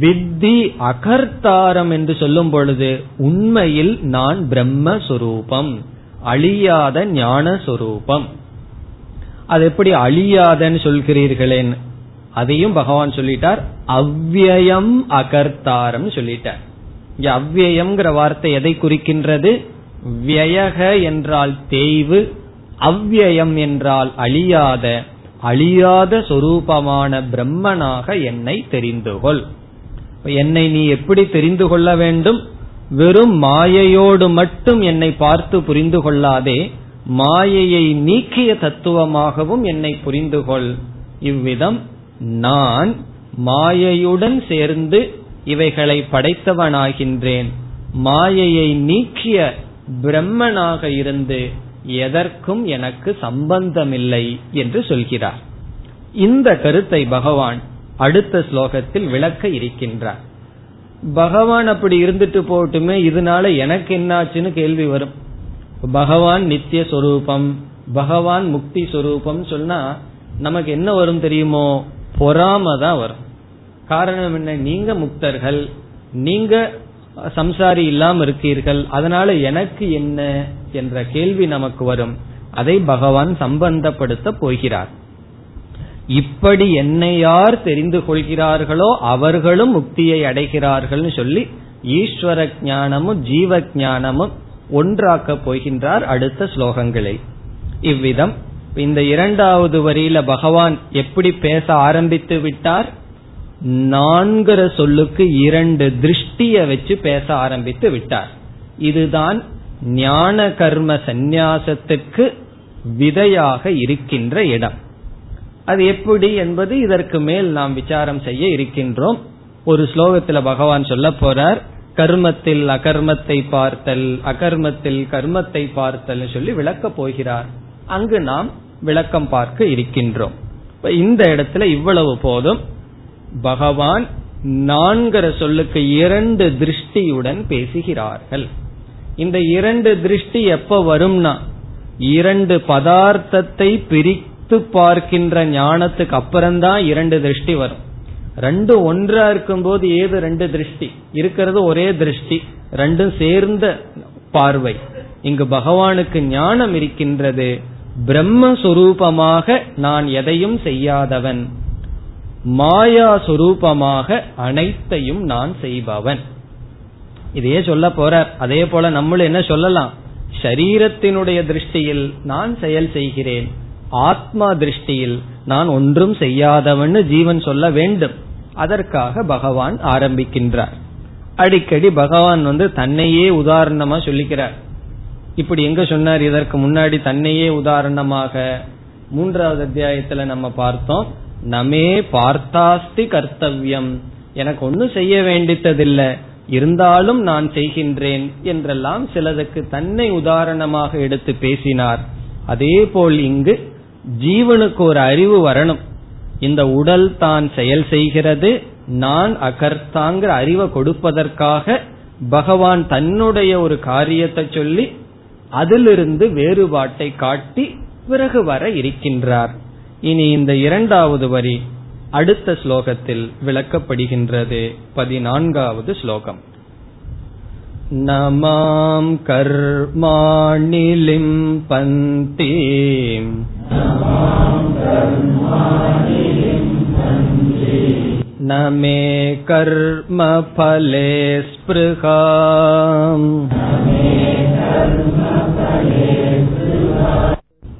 வித்தி அகர்த்தாரம் என்று சொல்லும் பொழுது உண்மையில் நான் பிரம்மஸ்வரூபம் அழியாத ஞான சொரூபம் அது எப்படி அழியாதன்னு சொல்கிறீர்களேன்? அதையும் பகவான் சொல்லிட்டார். அவ்வயம் அகர்த்தாரம் சொல்லிட்டார். இங்க அவ்வயம்ங்கிற வார்த்தை எதை குறிக்கின்றது? வியக என்றால் தேய்வு அவ்வயம் என்றால் அழியாத அழியாத சொரூபமான பிரம்மனாக என்னை தெரிந்துகொள். என்னை நீ எப்படி தெரிந்து கொள்ள வேண்டும்? வெறும் மாயையோடு மட்டும் என்னை பார்த்து புரிந்து கொள்ளாதே. மாயையை நீக்கிய தத்துவமாகவும் என்னை புரிந்து கொள். இவ்விதம் நான் மாயையுடன் சேர்ந்து இவைகளை படைத்தவனாகின்றேன். மாயையை நீக்கிய பிரம்மனாக இருந்து எதற்கும் எனக்கு சம்பந்தமில்லை என்று சொல்கிறார். இந்த கருத்தை பகவான் அடுத்த ஸ்லோகத்தில் விளக்க இருக்கின்றார். பகவான் அப்படி இருந்துட்டு போட்டுமே இதனால எனக்கு என்னாச்சுன்னு கேள்வி வரும். பகவான் நித்திய சொரூபம் பகவான் முக்தி சொரூபம் சொன்னா நமக்கு என்ன வரும் தெரியுமோ? பொறாம தான் வரும். காரணம் என்ன? நீங்க முக்தர்கள் நீங்க சம்சாரி இல்லாம இருக்கீர்கள் அதனால எனக்கு என்ன? என்ற கேள்வி நமக்கு வரும். அதை பகவான் சம்பந்தப்படுத்த போகிறார். இப்படி என்னை யார் தெரிந்து கொள்கிறார்களோ அவர்களும் முக்தியை அடைகிறார்கள் சொல்லி ஈஸ்வர ஞானமும் ஜீவ ஞானமும் ஒன்றாக்க போகின்றார் அடுத்த ஸ்லோகங்களில். இவ்விதம். இந்த இரண்டாவது வரியில பகவான் எப்படி பேச ஆரம்பித்து விட்டார்? நான்கிற சொல்லுக்கு இரண்டு திருஷ்டிய வச்சு பேச ஆரம்பித்து விட்டார். இதுதான் ஞான கர்ம சந்நியாசத்துக்கு விதையாக இருக்கின்ற இடம். அது எப்படி என்பது இதற்கு மேல் நாம் விசாரம் செய்ய இருக்கின்றோம். ஒரு ஸ்லோகத்துல பகவான் சொல்ல போறார் கர்மத்தில் அகர்மத்தை பார்த்தல் அகர்மத்தில் கர்மத்தை பார்த்தல் சொல்லி விளக்க போகிறார். அங்கு நாம் விளக்கம் பார்க்க இருக்கின்றோம். இந்த இடத்துல இவ்வளவு போதும். பகவான் நான்கிற சொல்லுக்கு இரண்டு திருஷ்டியுடன் பேசுகிறார்கள். இந்த இரண்டு திருஷ்டி எப்ப வரும்னா இரண்டு பதார்த்தத்தை பிரித்து பார்க்கின்ற ஞானத்துக்கு அப்புறம்தான் இரண்டு திருஷ்டி வரும். ரெண்டு ஒன்றா இருக்கும்போது ஏது ரெண்டு திருஷ்டி? இருக்கிறது ஒரே திருஷ்டி. ரெண்டும் சேர்ந்த பார்வை. இங்கு பகவானுக்கு ஞானம் இருக்கின்றது. பிரம்மஸ்வரூபமாக நான் எதையும் செய்யாதவன். மாயா சுரூபமாக அனைத்தையும் நான் செய்பவன். இதையே சொல்ல போறார். அதே போல நம்மளும் என்ன சொல்லலாம்? சரீரத்தினுடைய திருஷ்டியில் நான் செயல் செய்கிறேன். ஆத்மா திருஷ்டியில் நான் ஒன்றும் செய்யாதவன்னு ஜீவன் சொல்ல வேண்டும். அதற்காக பகவான் ஆரம்பிக்கின்றார். அடிக்கடி பகவான் வந்து தன்னையே உதாரணமா சொல்லிக்கிறார். இப்படி எங்க சொன்னார்? இதற்கு முன்னாடி தன்னையே உதாரணமாக மூன்றாவது அத்தியாயத்துல நம்ம பார்த்தோம். நமே பார்த்தாஸ்தி கர்த்தவியம். எனக்கு ஒன்னும் செய்ய வேண்டித்ததில்லை. இருந்தாலும் நான் செய்கின்றேன். என்றெல்லாம் சிலதுக்கு தன்னை உதாரணமாக எடுத்து பேசினார். அதே போல் இங்கு ஜீவனுக்கு ஒரு அறிவு வரணும். இந்த உடல் தான் செயல் செய்கிறது நான் அகர்த்தாங்கிற அறிவை கொடுப்பதற்காக பகவான் தன்னுடைய ஒரு காரியத்தை சொல்லி அதிலிருந்து வேறுபாட்டை காட்டி பிறகு வர இருக்கின்றார். இனி இந்த இரண்டாவது வரி அடுத்த ஸ்லோகத்தில் விளக்கப்படுகின்றது. பதினான்காவது ஸ்லோகம். நமாம் கர்மாணிலிம் பந்தீம் न मे कर्मफले स्पृहा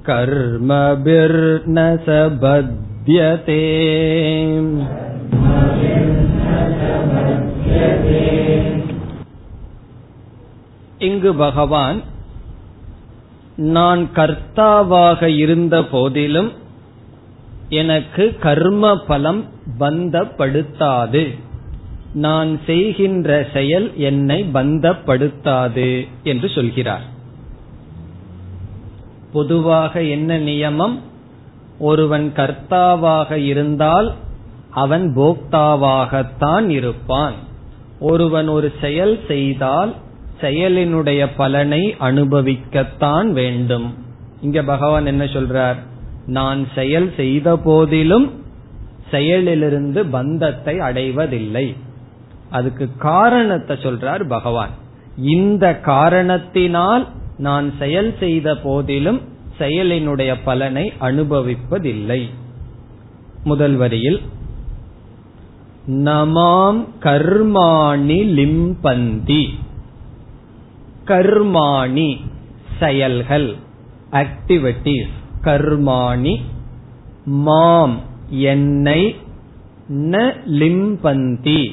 कर्मभिर्न स बध्यते இங்கு பகவான் நான் கர்த்தாவாக இருந்த போதிலும் எனக்கு கர்ம பலம் பந்தப்படுத்தாது. நான் செய்கின்ற செயல் என்னை பந்தப்படுத்தாது என்று சொல்கிறார். பொதுவாக என்ன நியமம்? ஒருவன் கர்த்தாவாக இருந்தால் அவன் போக்தாவாகத்தான் இருப்பான். ஒருவன் ஒரு செயல் செய்தால் செயலினுடைய பலனை அனுபவிக்கத்தான் வேண்டும். இங்க பகவான் என்ன சொல்றார்? நான் செயல் செய்த போதிலும் செயலிலிருந்து பந்தத்தை அடைவதில்லை. அதுக்கு காரணத்தை சொல்றார் பகவான். இந்த காரணத்தினால் நான் செயல் செய்த போதிலும் செயலினுடைய பலனை அனுபவிப்பதில்லை. முதல் வரியில் நமாம் கர்மாணி லிம்பந்தி கர்மாணி செயல்கள். ஆக்டிவிட்டிஸ் கர்மாணி மாம் என்னை ந லிம்பந்தி.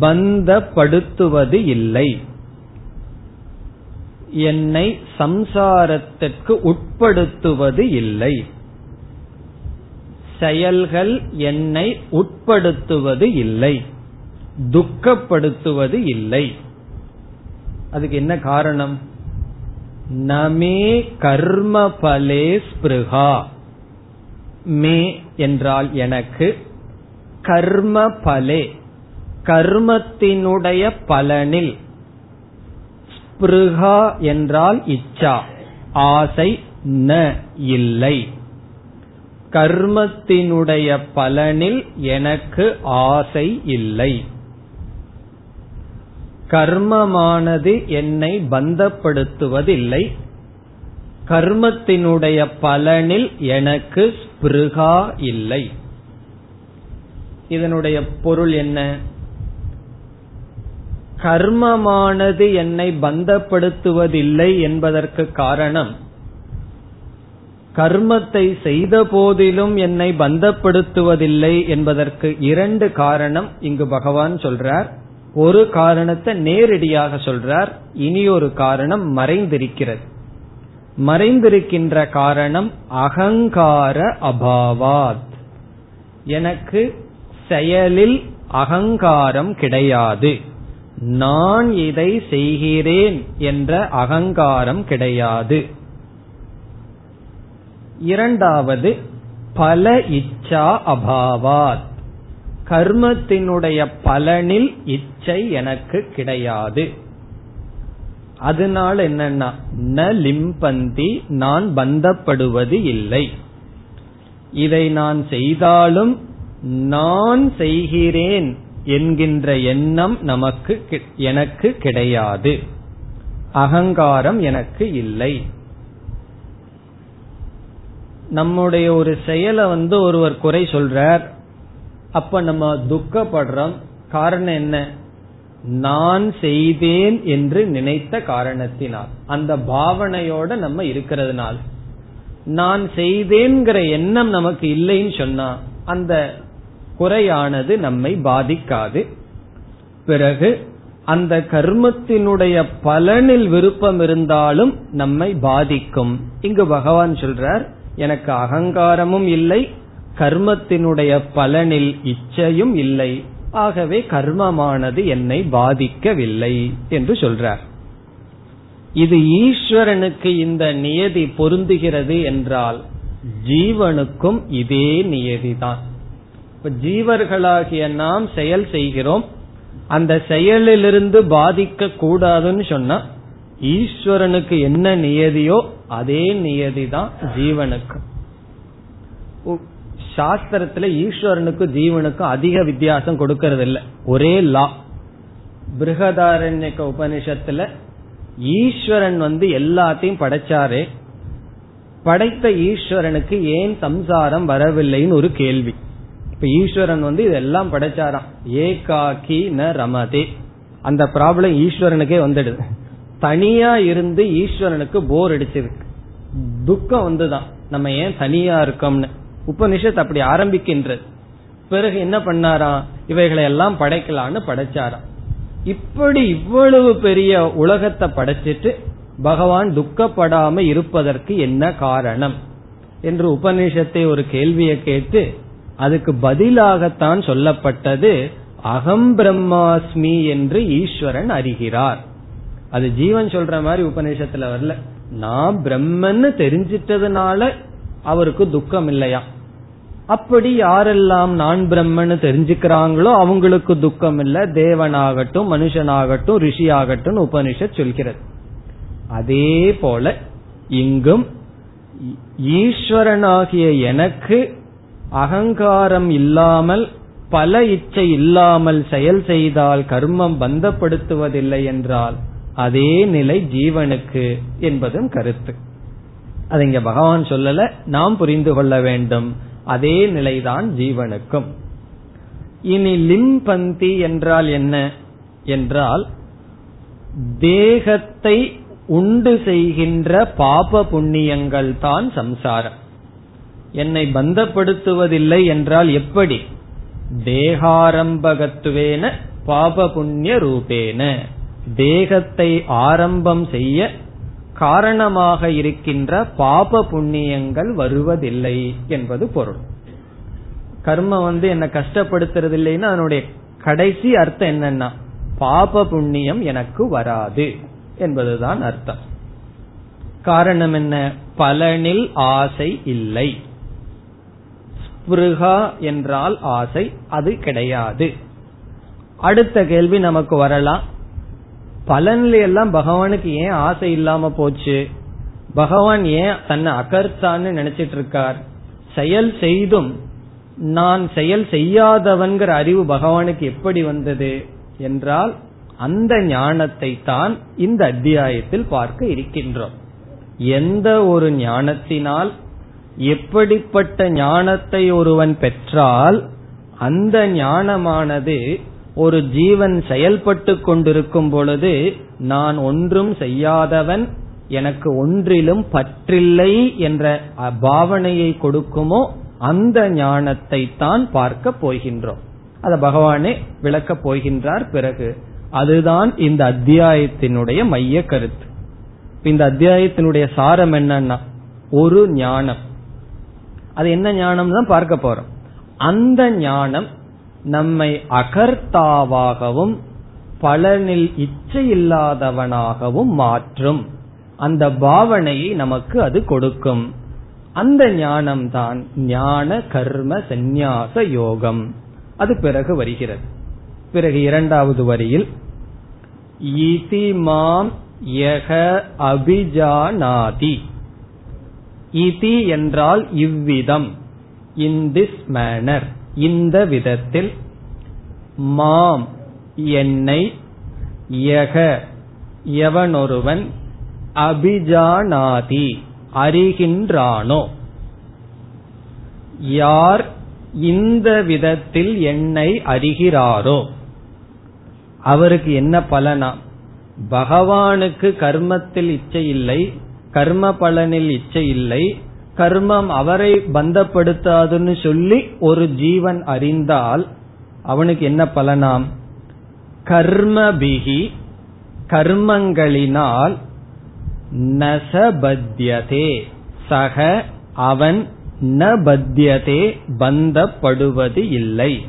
பந்தப்படுத்துவது இல்லை. என்னை சம்சாரத்திற்கு உட்படுத்துவது இல்லை. செயல்கள் என்னை உட்படுத்துவது இல்லை. துக்கப்படுத்துவது இல்லை. அதுக்கு என்ன காரணம்? நமே கர்ம பலே ஸ்பிருகா மே என்றால் எனக்கு கர்ம பலே. கர்மத்தினுடைய பலனில். ஸ்பிருகா என்றால் இச்சா. ஆசை ந இல்லை. கர்மத்தினுடைய பலனில் எனக்கு ஆசை இல்லை. கர்மமானது என்னை பந்தப்படுத்துவதில்லை. கர்மத்தினுடைய பலனில் எனக்கு ஸ்பிருகா இல்லை. இதனுடைய பொருள் என்ன? கர்மமானது என்னை பந்தப்படுத்துவதில்லை என்பதற்கு காரணம் கர்மத்தை செய்த போதிலும் என்னை பந்தப்படுத்துவதில்லை என்பதற்கு இரண்டு காரணம் இங்கு பகவான் சொல்றார். ஒரு காரணத்தை நேரடியாக சொல்றார் இனி ஒரு காரணம் மறைந்திருக்கிறது. மறைந்திருக்கின்ற காரணம் அகங்கார அபாவாத். எனக்கு செயலில் அகங்காரம் கிடையாது. நான் இதை செய்கிறேன் என்ற அகங்காரம் கிடையாது. இரண்டாவது பல இச்சா அபாவாத். கர்மத்தினுடைய பலனில் இச்சை எனக்கு கிடையாது. அதனால என்னன்னா ந லிம்பந்தி நான் பந்தப்படுவது இல்லை. இதை நான் செய்தாலும் நான் செய்கிறேன் என்கின்ற எண்ணம் நமக்கு எனக்கு கிடையாது. அகங்காரம் எனக்கு இல்லை. நம்முடைய ஒரு செயலை வந்து ஒருவர் குறை சொல்றார் அப்ப நம்ம துக்கப்படுறோம். காரணம் என்ன? நான் செய்தேன் என்று நினைத்த காரணத்தினால். அந்த பாவனையோட நம்ம இருக்கிறதுனால். நான் செய்தேங்கிற எண்ணம் நமக்கு இல்லைன்னு சொன்னா அந்த குறையானது நம்மை பாதிக்காது. பிறகு அந்த கர்மத்தினுடைய பலனில் விருப்பம் இருந்தாலும் நம்மை பாதிக்கும். இங்கு பகவான் சொல்றார் எனக்கு அகங்காரமும் இல்லை கர்மத்தினுடைய பலனில் இச்சையும் இல்லை. ஆகவே கர்மமானது என்னை பாதிக்கவில்லை என்று சொல்றார். இது ஈஸ்வரனுக்கு இந்த நியதி பொருந்துகிறது என்றால் ஜீவனுக்கும் இதே நியதிதான். இப்ப ஜீவர்களாகிய நாம் செயல் செய்கிறோம். அந்த செயலிலிருந்து பாதிக்க கூடாதுன்னு சொன்னா ஈஸ்வரனுக்கு என்ன நியதியோ அதே நியதி தான் ஜீவனுக்கு. சாஸ்திரத்துல ஈஸ்வரனுக்கும் ஜீவனுக்கும் அதிக வித்தியாசம் கொடுக்கறது இல்ல ஒரே லா. பிருகதாரண்யக்க உபனிஷத்துல ஈஸ்வரன் வந்து எல்லாத்தையும் படைச்சாரே. படைத்த ஈஸ்வரனுக்கு ஏன் சம்சாரம் வரவில்லைன்னு ஒரு கேள்வி. இப்ப ஈஸ்வரன் வந்து இதெல்லாம் படைச்சாராம். ஏகாக்கி ந ரமதே. அந்த ப்ராப்ளம் ஈஸ்வரனுக்கே வந்துடுது. தனியா இருந்து ஈஸ்வரனுக்கு போர் அடிச்சிருக்கு துக்கம் வந்துதான். நம்ம ஏன் தனியா இருக்கோம்னு. உபனிஷத் அப்படி ஆரம்பிக்கின்றது பிறகு என்ன பண்ணாராம் இவைகளை எல்லாம் படைக்கலான்னு படைச்சாராம். இப்படி இவ்வளவு பெரிய உலகத்தை படைச்சிட்டு பகவான் துக்கப்படாம இருப்பதற்கு என்ன காரணம்? என்று உபநிஷத்தை ஒரு கேள்வியை கேட்டு அதுக்கு பதிலாகத்தான் சொல்லப்பட்டது அகம் பிரம்மாஸ்மி என்று ஈஸ்வரன் அறிகிறார். அது ஜீவன் சொல்ற மாதிரி உபநிஷத்துல வரல. நான் பிரம்மன்னு தெரிஞ்சிட்டதுனால அவருக்கு துக்கம் இல்லையா அப்படி யாரெல்லாம் நான் பிரம்மன்னு தெரிஞ்சுக்கிறாங்களோ அவங்களுக்கு துக்கம் இல்ல தேவனாகட்டும் மனுஷனாகட்டும் ரிஷி ஆகட்டும் உபனிஷத் சொல்கிறது. அதே போல இங்கும் ஈஸ்வரனாகிய எனக்கு அகங்காரம் இல்லாமல் பல இச்சை இல்லாமல் செயல் செய்தால் கர்மம் பந்தப்படுத்துவதில்லை என்றால் அதே நிலை ஜீவனுக்கு என்பதும் கருத்து. அது இங்க பகவான் சொல்லல நாம் புரிந்து கொள்ள வேண்டும். அதே நிலைதான் ஜீவனுக்கும். இனி லிம்பந்தி என்றால் என்ன? என்றால் தேகத்தை உண்டு செய்கின்ற பாப புண்ணியங்கள் தான் சம்சாரம். என்னை பந்தப்படுத்துவதில்லை என்றால் எப்படி? தேகாரம்பகத்துவேன பாப புண்ணிய ரூபேன. தேகத்தை ஆரம்பம் செய்ய காரணமாக இருக்கின்ற பாப புண்ணியங்கள் வருவதில்லை என்பது பொருள். கர்மம் வந்து என்ன கஷ்டப்படுத்துறது இல்லைன்னா அதனுடைய கடைசி அர்த்தம் என்னன்னா பாப புண்ணியம் எனக்கு வராது என்பதுதான் அர்த்தம். காரணம் என்ன? பலனில் ஆசை இல்லை. ஸ்பிருகா என்றால் ஆசை அது கிடையாது. அடுத்த கேள்வி நமக்கு வரலாம். பலன்ல எல்லாம் பகவானுக்கு ஏன் ஆசை இல்லாம போச்சு? பகவான் ஏன் தன்னை அகர்த்தான்னு நினைச்சிட்டு இருக்கார் செயல் செய்தும் நான் செயல் செய்யாதவன்கிற அறிவு பகவானுக்கு எப்படி வந்தது என்றால் அந்த ஞானத்தை தான் இந்த அத்தியாயத்தில் பார்க்க இருக்கின்றோம். எந்த ஒரு ஞானத்தினால் எப்படிப்பட்ட ஞானத்தை ஒருவன் பெற்றால் அந்த ஞானமானது ஒரு ஜீவன் செயல்பட்டு கொண்டிருக்கும் பொழுது நான் ஒன்றும் செய்யாதவன் எனக்கு ஒன்றிலும் பற்றில்லை என்ற பாவனையை கொடுக்குமோ அந்த ஞானத்தை தான் பார்க்க போகின்றோம். அத பகவானே விளக்கப் போகின்றார் பிறகு. அதுதான் இந்த அத்தியாயத்தினுடைய மைய கருத்து. இந்த அத்தியாயத்தினுடைய சாரம் என்னன்னா ஒரு ஞானம். அது என்ன ஞானம் தான் பார்க்க போறோம். அந்த ஞானம் நம்மை அகர்த்தாவாகவும் பலனில் இச்சையில்லாதவனாகவும் மாற்றும். அந்த பாவனையை நமக்கு அது கொடுக்கும். அந்த ஞானம்தான் ஞான கர்ம சந்நியாச யோகம். அது பிறகு வருகிறது. பிறகு இரண்டாவது வரியில் இதி மாம் யக அபிஜானாதி. இதி என்றால் இவ்விதம் இன் திஸ் மேனர். இந்த விதத்தில் மாம் என்னை யக எவனொருவன் அபிஜானாதி அறிகின்றானோ. யார் இந்த விதத்தில் என்னை அறிகிறாரோ அவருக்கு என்ன பலனா? பகவானுக்கு கர்மத்தில் இச்சை இல்லை கர்ம பலனில் இச்சை இல்லை கர்மம் அவரை பந்தப்படுத்தாதுன்னு சொல்லி ஒரு ஜீவன் அறிந்தால் அவனுக்கு என்ன பலனாம்? கர்மபிகி கர்மங்களினால் நசபத்தியதே சக அவன் ந பத்தியதே பந்தப்படுவது இல்லை.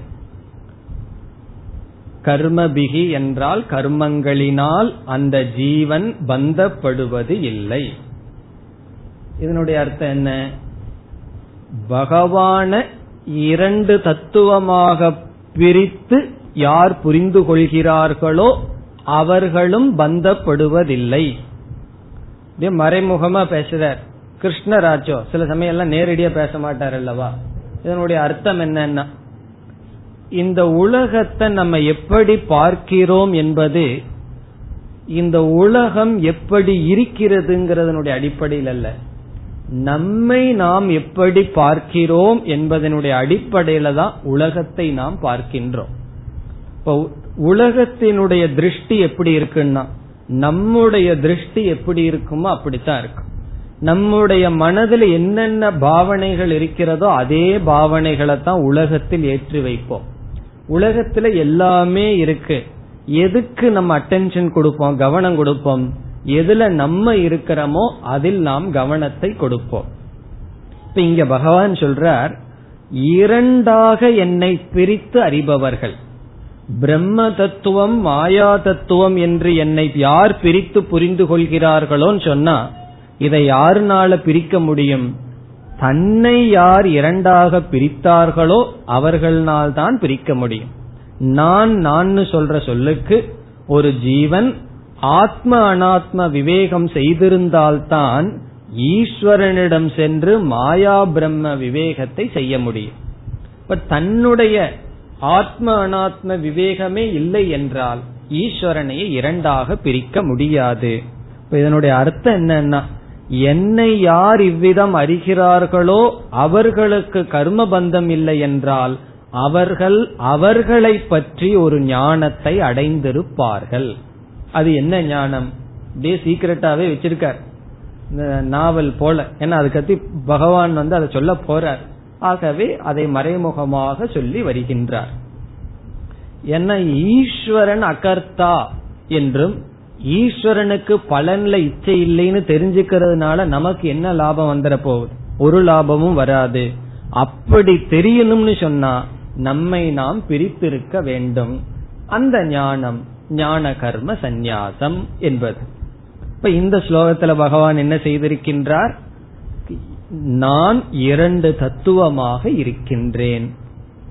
கர்மபிகி என்றால் கர்மங்களினால் அந்த ஜீவன் பந்தப்படுவது இல்லை. இதனுடைய அர்த்தம் என்ன? பகவான இரண்டு தத்துவமாக பிரித்து யார் புரிந்து கொள்கிறார்களோ அவர்களும் பந்தப்படுவதில்லை. மறைமுகமா பேசுறார் கிருஷ்ணராஜோ. சில சமயம் எல்லாம் நேரடியா பேச மாட்டார் அல்லவா இதனுடைய அர்த்தம் என்னன்னா இந்த உலகத்தை நம்ம எப்படி பார்க்கிறோம் என்பது இந்த உலகம் எப்படி இருக்கிறதுங்கிறதனுடைய அடிப்படையில் அல்ல நம்மை நாம் எப்படி பார்க்கிறோம் என்பதனுடைய அடிப்படையில தான் உலகத்தை நாம் பார்க்கின்றோம். இப்போ உலகத்தினுடைய திருஷ்டி எப்படி இருக்குன்னா நம்முடைய திருஷ்டி எப்படி இருக்குமோ அப்படித்தான் இருக்கும். நம்முடைய மனதில் என்னென்ன பாவனைகள் இருக்கிறதோ அதே பாவனைகளை தான் உலகத்தில் ஏற்றி வைப்போம். உலகத்துல எல்லாமே இருக்கு. எதுக்கு நம்ம அட்டென்ஷன் கொடுப்போம்? கவனம் கொடுப்போம்? எதுல நம்ம இருக்கிறோமோ அதில் நாம் கவனத்தை கொடுப்போம். இப்ப இங்க பகவான் சொல்றார் இரண்டாக என்னை பிரித்து அறிபவர்கள். பிரம்ம தத்துவம் மாயா தத்துவம் என்று என்னை யார் பிரித்து புரிந்து கொள்கிறார்களோன்னு சொன்னா இதை யாருனால பிரிக்க முடியும்? தன்னை யார் இரண்டாக பிரித்தார்களோ அவர்களால் தான் பிரிக்க முடியும். நான் நான் சொல்ற சொல்லுக்கு ஒரு ஜீவன் ஆத்ம அனாத்ம விவேகம் செய்திருந்தால்தான் ஈஸ்வரனிடம் சென்று மாயா பிரம்ம விவேகத்தை செய்ய முடியும். இப்ப தன்னுடைய ஆத்ம அனாத்ம விவேகமே இல்லை என்றால் ஈஸ்வரனை இரண்டாக பிரிக்க முடியாது. இதனுடைய அர்த்தம் என்னன்னா என்னை யார் இவ்விதம் அறிகிறார்களோ அவர்களுக்கு கர்ம பந்தம் இல்லை என்றால் அவர்கள் அவர்களை பற்றி ஒரு ஞானத்தை அடைந்திருப்பார்கள். அது என்ன ஞானம்? அப்படியே சீக்கிரட்டாவே வச்சிருக்கார். நாவல் போல. ஏன்னா அது கத்தி பகவான் வந்து அதை சொல்ல போறார். ஆகவே அதை மறைமுகமாக சொல்லி வருகின்றார். என்ன ஈஸ்வரன் அகர்த்தா என்றும் ஈஸ்வரனுக்கு பலன்ல இச்சை இல்லைன்னு தெரிஞ்சுக்கிறதுனால நமக்கு என்ன லாபம் வந்துட போகுது? ஒரு லாபமும் வராது. அப்படி தெரியணும்னு சொன்னா நம்மை நாம் பிரித்திருக்க வேண்டும். அந்த ஞானம் ஞான கர்ம சந்நியாசம் என்பது. இப்ப இந்த ஸ்லோகத்துல பகவான் என்ன செய்திருக்கின்றார்? நான் இரண்டு தத்துவமாக இருக்கின்றேன்.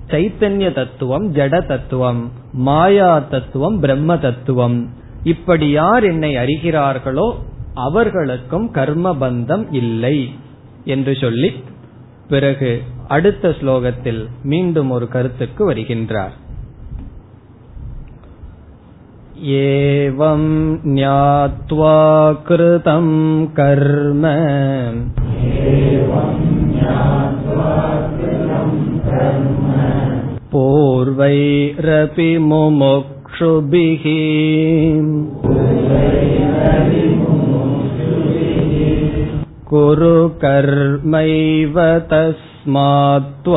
சைத்தன்ய தத்துவம் ஜட தத்துவம் மாயா தத்துவம் பிரம்ம தத்துவம். இப்படி யார் என்னை அறிகிறார்களோ அவர்களுக்கும் கர்ம பந்தம் இல்லை என்று சொல்லி பிறகு அடுத்த ஸ்லோகத்தில் மீண்டும் ஒரு கருத்துக்கு வருகின்றார். एवं ज्ञात्वा कृतं कर्म पूर्वैरपि मुमुक्षुभिः कुरु कर्मैव तस्मात्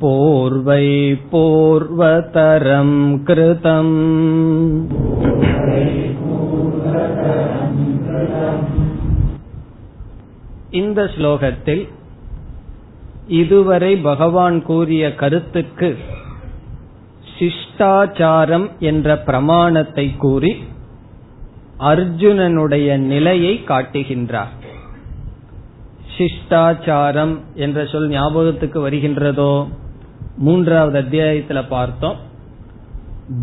போர்வை போர்வதரம் கிருதம். இந்த ஸ்லோகத்தில் இதுவரை பகவான் கூறிய கருத்துக்கு சிஷ்டாச்சாரம் என்ற பிரமாணத்தை கூறி அர்ஜுனனுடைய நிலையை காட்டுகின்றார். சிஷ்டாச்சாரம் என்ற சொல் ஞாபகத்துக்கு வருகின்றதோ? மூன்றாவது அத்தியாயத்துல பார்த்தோம்.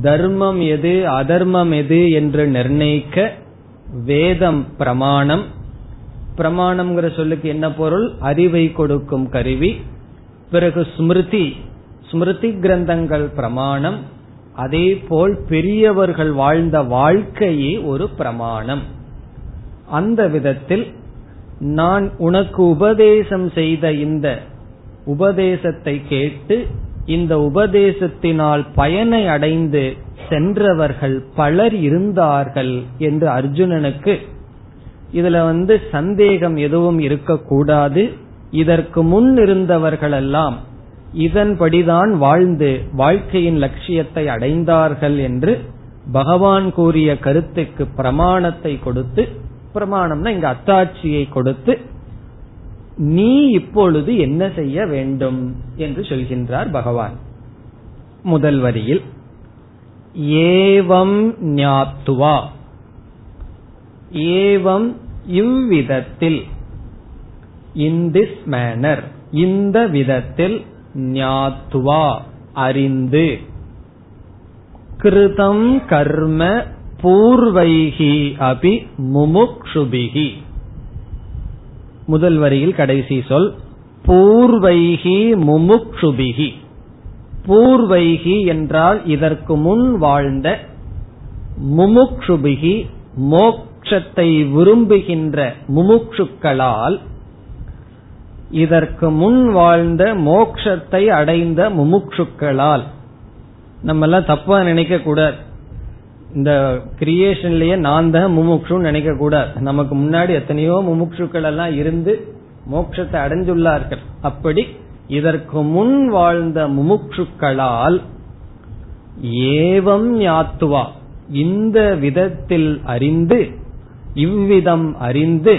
தர்மம் எது அதர்மம் எது என்று நிர்ணயிக்க வேதம் பிரமாணம். பிரமாணம்ங்கிற சொல்லுக்கு என்ன பொருள்? அறிவை கொடுக்கும் கருவி. பிறகு ஸ்மிருதி. ஸ்மிருதி கிரந்தங்கள் பிரமாணம். அதே போல் பெரியவர்கள் வாழ்ந்த வாழ்க்கையே ஒரு பிரமாணம். அந்த விதத்தில் நான் உனக்கு உபதேசம் செய்த இந்த உபதேசத்தை கேட்டு இந்த உபதேசத்தினால் பயனை அடைந்து சென்றவர்கள் பலர் இருந்தார்கள் என்று அர்ஜுனனுக்கு. இதுல வந்து சந்தேகம் எதுவும் இருக்கக்கூடாது. இதற்கு முன் இருந்தவர்களெல்லாம் இதன்படிதான் வாழ்ந்து வாழ்க்கையின் லட்சியத்தை அடைந்தார்கள் என்று பகவான் கூறிய கருத்துக்கு பிரமாணத்தை கொடுத்து பிரமாணம்னா இங்க அத்தாட்சியை கொடுத்து நீ இப்பொழுது என்ன செய்ய வேண்டும் என்று சொல்கின்றார் பகவான். முதல் வரியில் ஏவம் ஞாத்துவா. ஏவம் இவ்விதத்தில் இன் திஸ் மேனர் இந்த விதத்தில் ஞாத்துவா அறிந்து. கிருதம் கர்ம பூர்வைகி அபி முமுக்ஷுபிகி முதல் வரியில் கடைசி சொல் பூர்வைகி முமுக்ஷுபிகி பூர்வைகி என்றால் இதற்கு முன் வாழ்ந்த முமுக்ஷுபிகி மோக்ஷத்தை விரும்புகின்ற முமுக்ஷுக்களால் இதற்கு முன் வாழ்ந்த மோக்ஷத்தை அடைந்த முமுக்ஷுக்களால். நம்ம எல்லாம் தப்பா நினைக்க கூடாது இந்த கிரியேஷன்லயே நான் தான் முமுக்ஷுன்னு நினைக்க கூடாது. நமக்கு முன்னாடி எத்தனையோ முமுட்சுக்கள் எல்லாம் இருந்து மோட்சத்தை அடைஞ்சுள்ளார்கள். அப்படி இதற்கு முன் வாழ்ந்த முமுக்ஷுக்களால் ஏவம் யாத்துவா இந்த விதத்தில் அறிந்து இவ்விதம் அறிந்து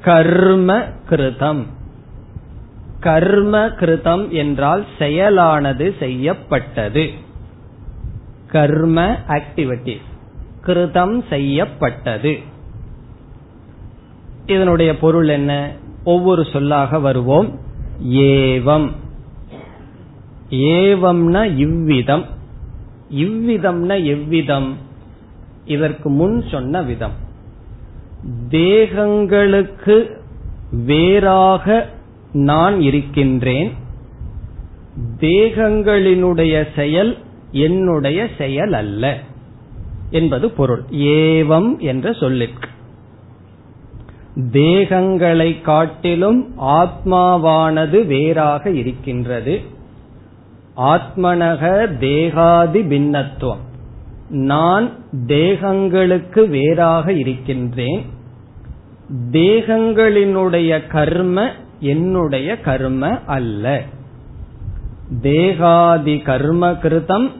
கர்ம கிருதம். கர்ம கிருதம் என்றால் செயலானது செய்யப்பட்டது. கர்ம ஆக்டிவிட்டி கிருதம் செய்யப்பட்டது. இதனுடைய பொருள் என்ன? ஒவ்வொரு சொல்லாக வருவோம். ஏவம். ஏவம்னா இவ்விதம். இவ்விதம்னா எவ்விதம்? இதற்கு முன் சொன்ன விதம். தேகங்களுக்கு வேறாக நான் இருக்கின்றேன். தேகங்களினுடைய செயல் என்னுடைய செயல் அல்ல என்பது பொருள். ஏவம் என்ற சொல்லிற்கு. தேகங்களை காட்டிலும் ஆத்மாவானது வேறாக இருக்கின்றது. ஆத்மனக தேகாதி பின்னத்துவம். நான் தேகங்களுக்கு வேறாக இருக்கின்றேன். தேகங்களினுடைய கர்ம என்னுடைய கர்ம அல்ல. தேகாதி கர்ம கிருதம்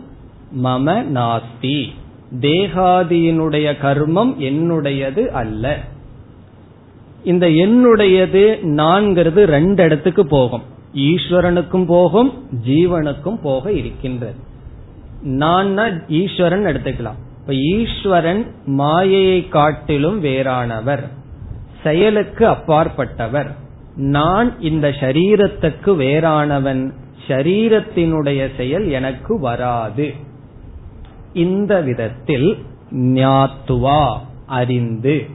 மம நாஸ்தி. தேகாதியினுடைய கர்மம் என்னுடையது அல்ல. இந்த என்னுடையது நான்கிறது ரெண்டு இடத்துக்கு போகும். ஈஸ்வரனுக்கும் போகும் ஜீவனுக்கும் போக இருக்கின்றது. நான் ஈஸ்வரன் எடுத்துக்கலாம். இப்ப ஈஸ்வரன் மாயையை காட்டிலும் வேறானவர். செயலுக்கு அப்பாற்பட்டவர். நான் இந்த சரீரத்துக்கு வேறானவன். சரீரத்தினுடைய செயல் எனக்கு வராது. இந்த விதத்தில் ஞாத்துவா அறிந்து.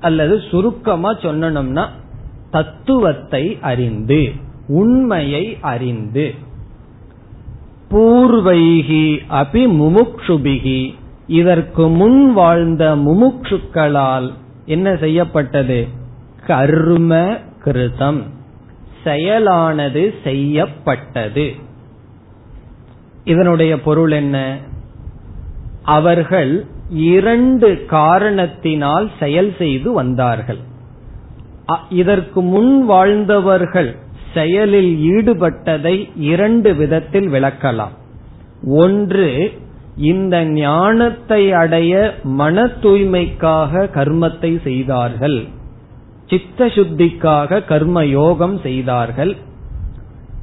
அல்லது சுருக்கமா சொன்னனும்னா தத்துவத்தை அறிந்து உண்மையை அறிந்து. பூர்வைகி அபி முமுக்ஷுபிகி இதற்கு முன் வாழ்ந்த முமுட்சுக்களால் என்ன செய்யப்பட்டது? கர்ம கிருதம் செயலானது செய்யப்பட்டது. இதனுடைய பொருள் என்ன? அவர்கள் இரண்டு காரணத்தினால் செயல் செய்து வந்தார்கள். இதற்கு முன் வாழ்ந்தவர்கள் செயலில் ஈடுபட்டதை இரண்டு விதத்தில் விளக்கலாம். ஒன்று இந்த ஞானத்தை அடைய மன தூய்மைக்காக கர்மத்தை செய்தார்கள். சித்த சுத்திக்காக கர்ம யோகம் செய்தார்கள்.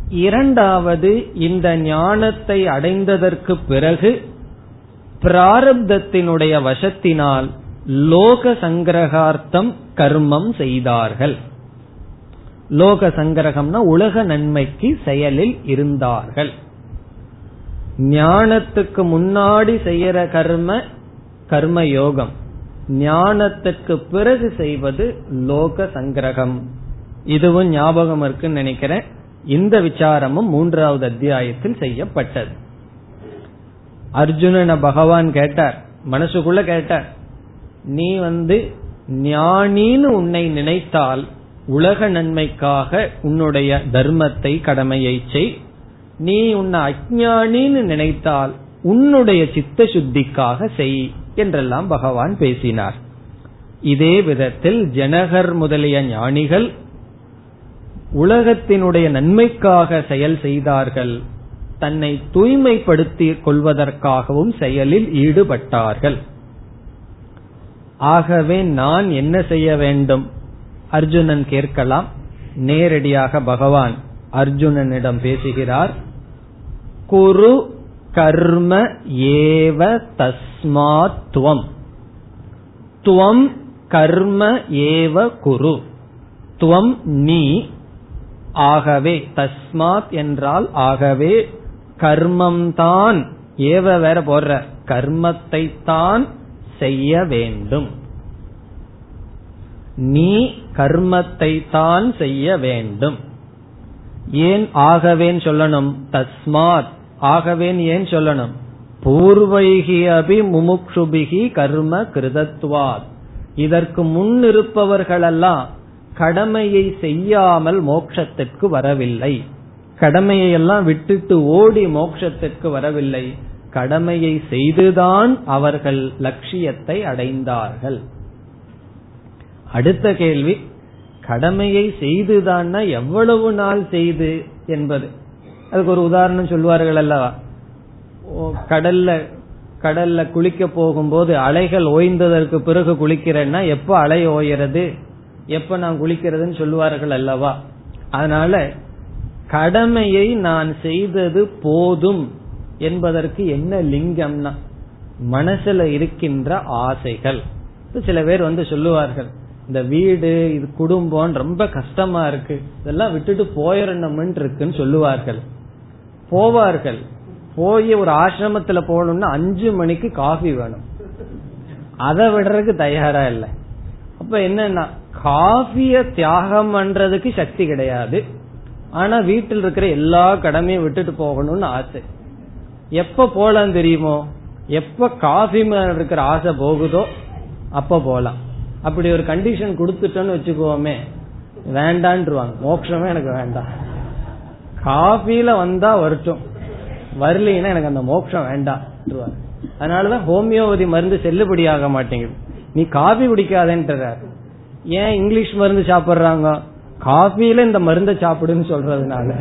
இரண்டாவது இந்த ஞானத்தை அடைந்ததற்கு பிறகு பிராரப்தத்தினுடைய வசத்தினால் லோக சங்கிரகார்த்தம் கர்மம் செய்தார்கள். லோக சங்கிரகம்னா உலக நன்மைக்கு செயலில் இருந்தார்கள். ஞானத்துக்கு முன்னாடி செய்யற கர்ம கர்ம யோகம் ஞானத்துக்கு பிறகு செய்வது லோக சங்கிரகம். இதுவும் ஞாபகம் இருக்குன்னு நினைக்கிறேன். இந்த விசாரமும் மூன்றாவது அத்தியாயத்தில் செய்யப்பட்டது. அர்ஜுனனை பகவான் கேட்டார் மனசுக்குள்ள கேட்டார் நீ வந்து ஞானின்னு உன்னை நினைத்தால் உலக நன்மைக்காக உன்னுடைய தர்மத்தை கடமையை செய். நீ உன்னை அஜானின்னு நினைத்தால் உன்னுடைய சித்த சுத்திக்காக செய் என்றெல்லாம் பகவான் பேசினார். இதே விதத்தில் ஜனகர் முதலிய ஞானிகள் உலகத்தினுடைய நன்மைக்காக செயல் செய்தார்கள் தன்னை தூய்மைப்படுத்திக் கொள்வதற்காகவும் செயலில் ஈடுபட்டார்கள். ஆகவே நான் என்ன செய்ய வேண்டும்? அர்ஜுனன் கேட்கலாம். நேரடியாக பகவான் அர்ஜுனனிடம் பேசுகிறார். குரு கர்ம ஏவ தஸ்மாத் துவம். துவம் கர்ம ஏவ குரு. துவம் நீ ஆகவே தஸ்மாத் என்றால் ஆகவே கர்மம் தான் ஏவ வேற போடுற. கர்மத்தை தான் செய்ய வேண்டும். நீ கர்மத்தை தான் செய்ய வேண்டும். ஏன் ஆகவேன் சொல்லணும்? தஸ்மாத். ஆகவேன் ஏன் சொல்லணும்? பூர்வைகி அபி முமுக்ஷுபிகி கர்ம கிருதத்வாத். இதற்கு முன் இருப்பவர்களெல்லாம் கடமையை செய்யாமல் மோட்சத்திற்கு வரவில்லை. கடமையை எல்லாம் விட்டுட்டு ஓடி மோட்சத்திற்கு வரவில்லை. கடமையை செய்துதான் அவர்கள் லட்சியத்தை அடைந்தார்கள். அடுத்த கேள்வி கடமையை செய்துதான் எவ்வளவு நாள் செய்து என்பது. அதுக்கு ஒரு உதாரணம் சொல்வார்கள் அல்லவா? கடல்ல கடல்ல குளிக்க போகும்போது அலைகள் ஓய்ந்ததற்கு பிறகு குளிக்கிறேன்னா எப்ப அலை ஓயறது? எப்ப நான் குளிக்கிறதுன்னு சொல்லுவார்கள் அல்லவா? அதனால கடமையை நான் செய்தது போதும் என்பதற்கு என்ன லிங்கம்னா மனசுல இருக்கின்ற ஆசைகள். சில பேர் வந்து சொல்லுவார்கள் இந்த வீடு இது குடும்பம் ரொம்ப கஷ்டமா இருக்கு இதெல்லாம் விட்டுட்டு போயிடணும் இருக்குன்னு சொல்லுவார்கள். போவார்கள். போய் ஒரு ஆசிரமத்துல போகணும்னா அஞ்சு மணிக்கு காஃபி வேணும். அதை விடுறதுக்கு தயாரா இல்லை. அப்ப என்னன்னா காஃபிய தியாகம் பண்றதுக்கு சக்தி கிடையாது. ஆனா வீட்டில் இருக்கிற எல்லா கடமையும் விட்டுட்டு போகணும்னு ஆசை. எப்ப போலாம் தெரியுமோ? எப்ப காஃபி மேல இருக்கிற ஆசை போகுதோ அப்ப போலாம். அப்படி ஒரு கண்டிஷன் கொடுத்துட்டோன்னு வச்சுக்கோமே வேண்டான்ருவாங்க. மோட்சமே எனக்கு வேண்டாம். காஃபில வந்தா வரட்டும் வரலைன்னா எனக்கு அந்த மோட்சம் வேண்டாம் அதனாலதான் ஹோமியோபதி மருந்து செல்லுபடியாக மாட்டேங்குது. நீ காஃபி குடிக்காதேன்றார். ஏன் இங்கிலீஷ் மருந்து சாப்பிடுறாங்க? காஃபில இந்த மருந்தை சாப்பிடுன்னு சொல்றதுனால.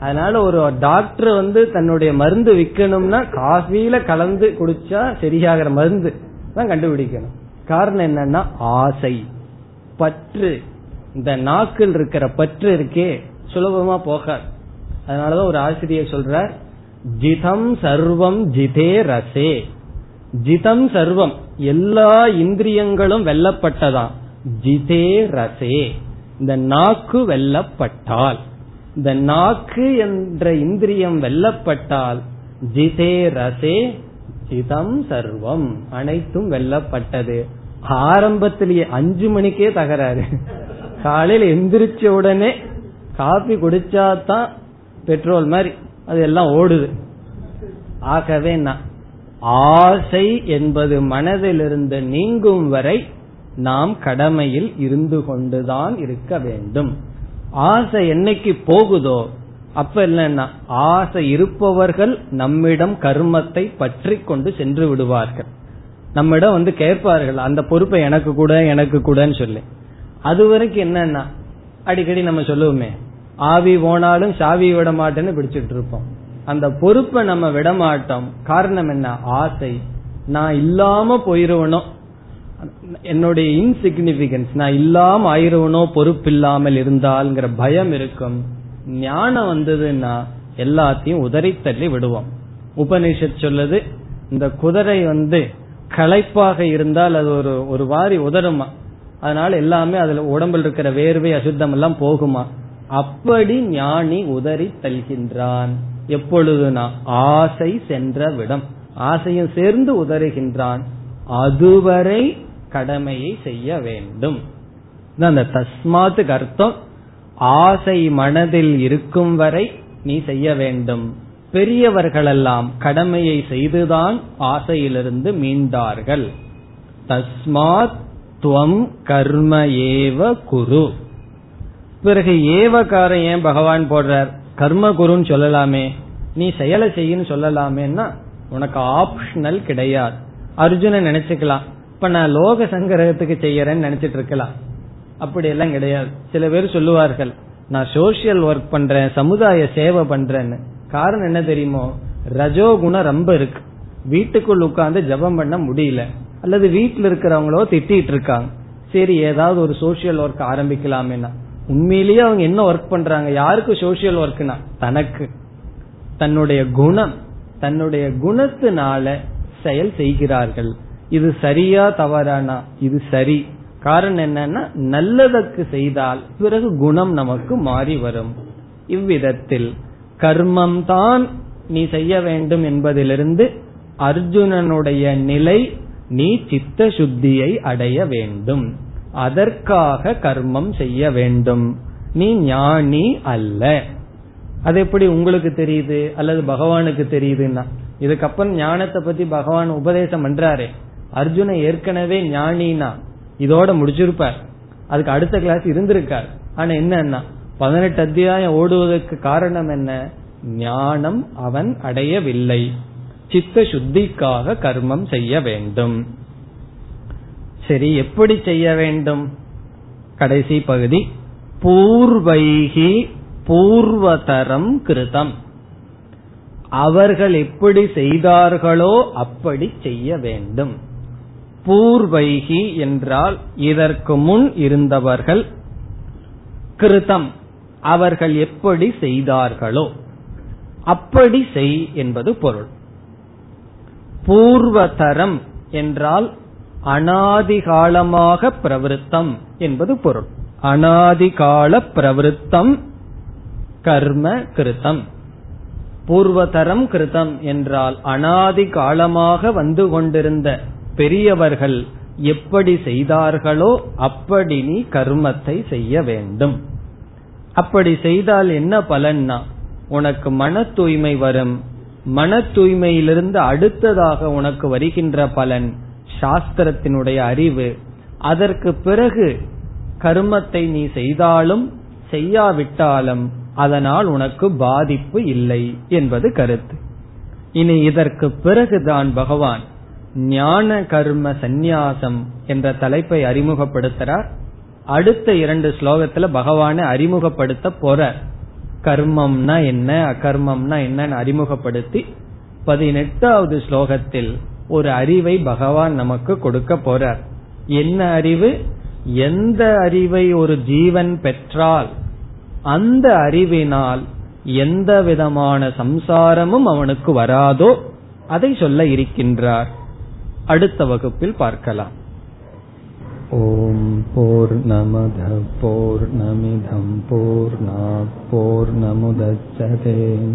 அதனால ஒரு டாக்டர் வந்து தன்னுடைய மருந்து விற்கணும்னா காஃபில கலந்து குடிச்சா சரியாகிற மருந்து தான் கண்டுபிடிக்கணும். காரணம் என்னன்னா ஆசை. பற்று. இந்த நாக்கில் இருக்கிற பற்று இருக்கே சுலபமா போகாது. அதனாலதான் ஒரு ஆசிரியர் சொல்றார் ஜிதம் சர்வம் ஜிதே ரசே. ஜிதம் சர்வம். எல்லா இந்திரியங்களும் வெல்லப்பட்டதாம் ஜிதே ரசே. இந்த நாக்கு வெல்லப்பட்டால். இந்த நாக்கு என்ற இந்திரியம் வெல்லப்பட்டால் ஜிதே ரசே ஜிதம் சர்வம். அனைத்தும் வெல்லப்பட்டது. ஆரம்பத்திலேயே அஞ்சு மணிக்கே தகராறு. காலையில் எந்திரிச்ச உடனே காபி குடிச்சாதான் பெட்ரோல் மாதிரி அது எல்லாம் ஓடுது. ஆகவே நான் ஆசை என்பது மனதிலிருந்து நீங்கும் வரை நாம் கடமையில் இருந்து கொண்டுதான் இருக்க வேண்டும். ஆசை என்னைக்கு போகுதோ அப்ப இல்லைன்னா ஆசை இருப்பவர்கள் நம்மிடம் கர்மத்தை பற்றி கொண்டு சென்று விடுவார்கள். நம்மிடம் வந்து கேட்பார்கள் அந்த பொறுப்பை எனக்கு கூட எனக்கு கூடன்னு சொல்லி. அது வரைக்கும் என்னன்னா அடிக்கடி நம்ம சொல்லுவோமே ஆவி போனாலும் சாவி விட மாட்டேன்னு பிடிச்சிட்டு இருப்போம். அந்த பொறுப்பை நம்ம விட மாட்டோம் காரணம் என்ன? ஆசை. நான் இல்லாம போயிருவனோ? என்னுடைய இன்சிக்னிபிகன்ஸ் நான் இல்லாம ஆயிருவனோ? பொறுப்பு இல்லாமல் இருந்தால்ங்கிற பயம் இருக்கும். ஞானம் வந்ததுன்னா எல்லாத்தையும் உதறித்தள்ளி விடுவோம். உபனிஷத் சொல்லுது இந்த குதிரை வந்து களைப்பாக இருந்தால் அது ஒரு ஒரு வாரி உதருமா அதனால எல்லாமே அதுல உடம்பில் இருக்கிற வேர்வை அசுத்தம் எல்லாம் போகுமா? அப்படி ஞானி உதறி தல்கின்றான் எப்பொழுதுனா ஆசை சென்ற விடம். ஆசையும் சேர்ந்து உதறுகின்றான். அதுவரை கடமையை செய்ய வேண்டும். அந்த தஸ்மாத்துக்கு அர்த்தம். ஆசை மனதில் இருக்கும் வரை நீ செய்ய வேண்டும். பெரியவர்களெல்லாம் கடமையை செய்துதான் ஆசையிலிருந்து மீண்டார்கள். தஸ்மாத் துவம் கர்ம ஏவ குரு. பிறகு ஏவகாரம் ஏன் பகவான் போடுறார்? கர்ம குருன்னு சொல்லலாமே நீ செயலை செய்யன்னு சொல்லலாமேன்னா உனக்கு ஆப்ஷனல் கிடையாது. அர்ஜுனன் நினைச்சுக்கலாம் இப்ப நான் லோக சங்கிரகத்துக்கு செய்யறேன்னு நினைச்சிட்டு இருக்கலாம். அப்படி எல்லாம் கிடையாது. சில பேர் சொல்லுவார்கள் நான் சோசியல் ஒர்க் பண்றேன் சமுதாய சேவை பண்றேன்னு. காரணம் என்ன தெரியுமோ ரஜோகுணம் ரொம்ப இருக்கு. வீட்டுக்குள் உட்கார்ந்து ஜபம் பண்ண முடியல. அல்லது வீட்டில் இருக்கிறவங்களோ திட்டிட்டு இருக்காங்க. சரி ஏதாவது ஒரு சோசியல் ஒர்க் ஆரம்பிக்கலாமேனா உண்மையிலேயே அவங்க என்ன ஒர்க் பண்றாங்க? யாருக்கு சோசியல் ஒர்க்னா தனக்கு. தன்னுடைய குணம் தன்னுடைய குணத்தினால செயல் செய்கிறார்கள். இது சரியா தவறானா? இது சரி. காரணம் என்னன்னா நல்லதற்கு செய்தால் பிறகு குணம் நமக்கு மாறி வரும். இவ்விதத்தில் கர்மம் தான் நீ செய்ய வேண்டும் என்பதிலிருந்து அர்ஜுனனுடைய நிலை நீ சித்த சுத்தியை அடைய வேண்டும். அதற்காக கர்மம் செய்ய வேண்டும். நீ ஞானி அல்ல. அது எப்படி உங்களுக்கு தெரியுது? அல்லது பகவானுக்கு தெரியுதுன்னா? இதுக்கப்புறம் ஞானத்தை பத்தி பகவான் உபதேசம் பண்றாரு. அர்ஜுன ஏற்கனவே ஞானினா இதோட முடிச்சிருப்பார். அதுக்கு அடுத்த கிளாஸ் இருந்திருக்கார். ஆனா என்னன்னா பதினெட்டு அத்தியாயம் ஓடுவதற்கு காரணம் என்ன? ஞானம் அவன் அடையவில்லை. சித்த சுத்திக்காக கர்மம் செய்ய வேண்டும். சரி எப்படி செய்ய வேண்டும்? கடைசி பகுதி பூர்வைகி பூர்வதரம் கிருதம். அவர்கள் எப்படி செய்தார்களோ அப்படி செய்ய வேண்டும். பூர்வைகி என்றால் இதற்கு முன் இருந்தவர்கள் கிருதம். அவர்கள் எப்படி செய்தார்களோ அப்படி செய் என்பது பொருள். பூர்வதரம் என்றால் அனாதிகாலமாக பிரவருத்தம் என்பது பொருள். அனாதிகால பிரவருத்தம் கர்ம கிருத்தம். பூர்வதரம் கிருதம் என்றால் அனாதி காலமாக வந்து கொண்டிருந்த பெரியவர்கள் எப்படி செய்தார்களோ அப்படி நீ கர்மத்தை செய்ய வேண்டும். அப்படி செய்தால் என்ன பலன்னா உனக்கு மன தூய்மை வரும். மன தூய்மையிலிருந்து அடுத்ததாக உனக்கு வருகின்ற பலன் சாஸ்திரத்தினுடைய அறிவு அதற்கு பிறகு கர்மத்தை நீ செய்தாலும் செய்யாவிட்டாலும் அதனால் உனக்கு பாதிப்பு இல்லை என்பது கருத்து. இனி இதற்கு பிறகுதான் பகவான் ஞான கர்ம சந்நியாசம் என்ற தலைப்பை அறிமுகப்படுத்துறார். அடுத்த இரண்டு ஸ்லோகத்துல பகவானை அறிமுகப்படுத்த போற கர்மம்னா என்ன அகர்மம்னா என்னன்னு அறிமுகப்படுத்தி பதினெட்டாவது ஸ்லோகத்தில் ஒரு அறிவை பகவான் நமக்கு கொடுக்க போறார். என்ன அறிவு? எந்த அறிவை ஒரு ஜீவன் பெற்றால் அந்த அறிவினால் எந்த விதமான சம்சாரமும் அவனுக்கு வராதோ அதை சொல்ல இருக்கின்றார். அடுத்த வகுப்பில் பார்க்கலாம். ஓம் போர் நமத போர் நமிதம் போர் நமுதச்சதேன்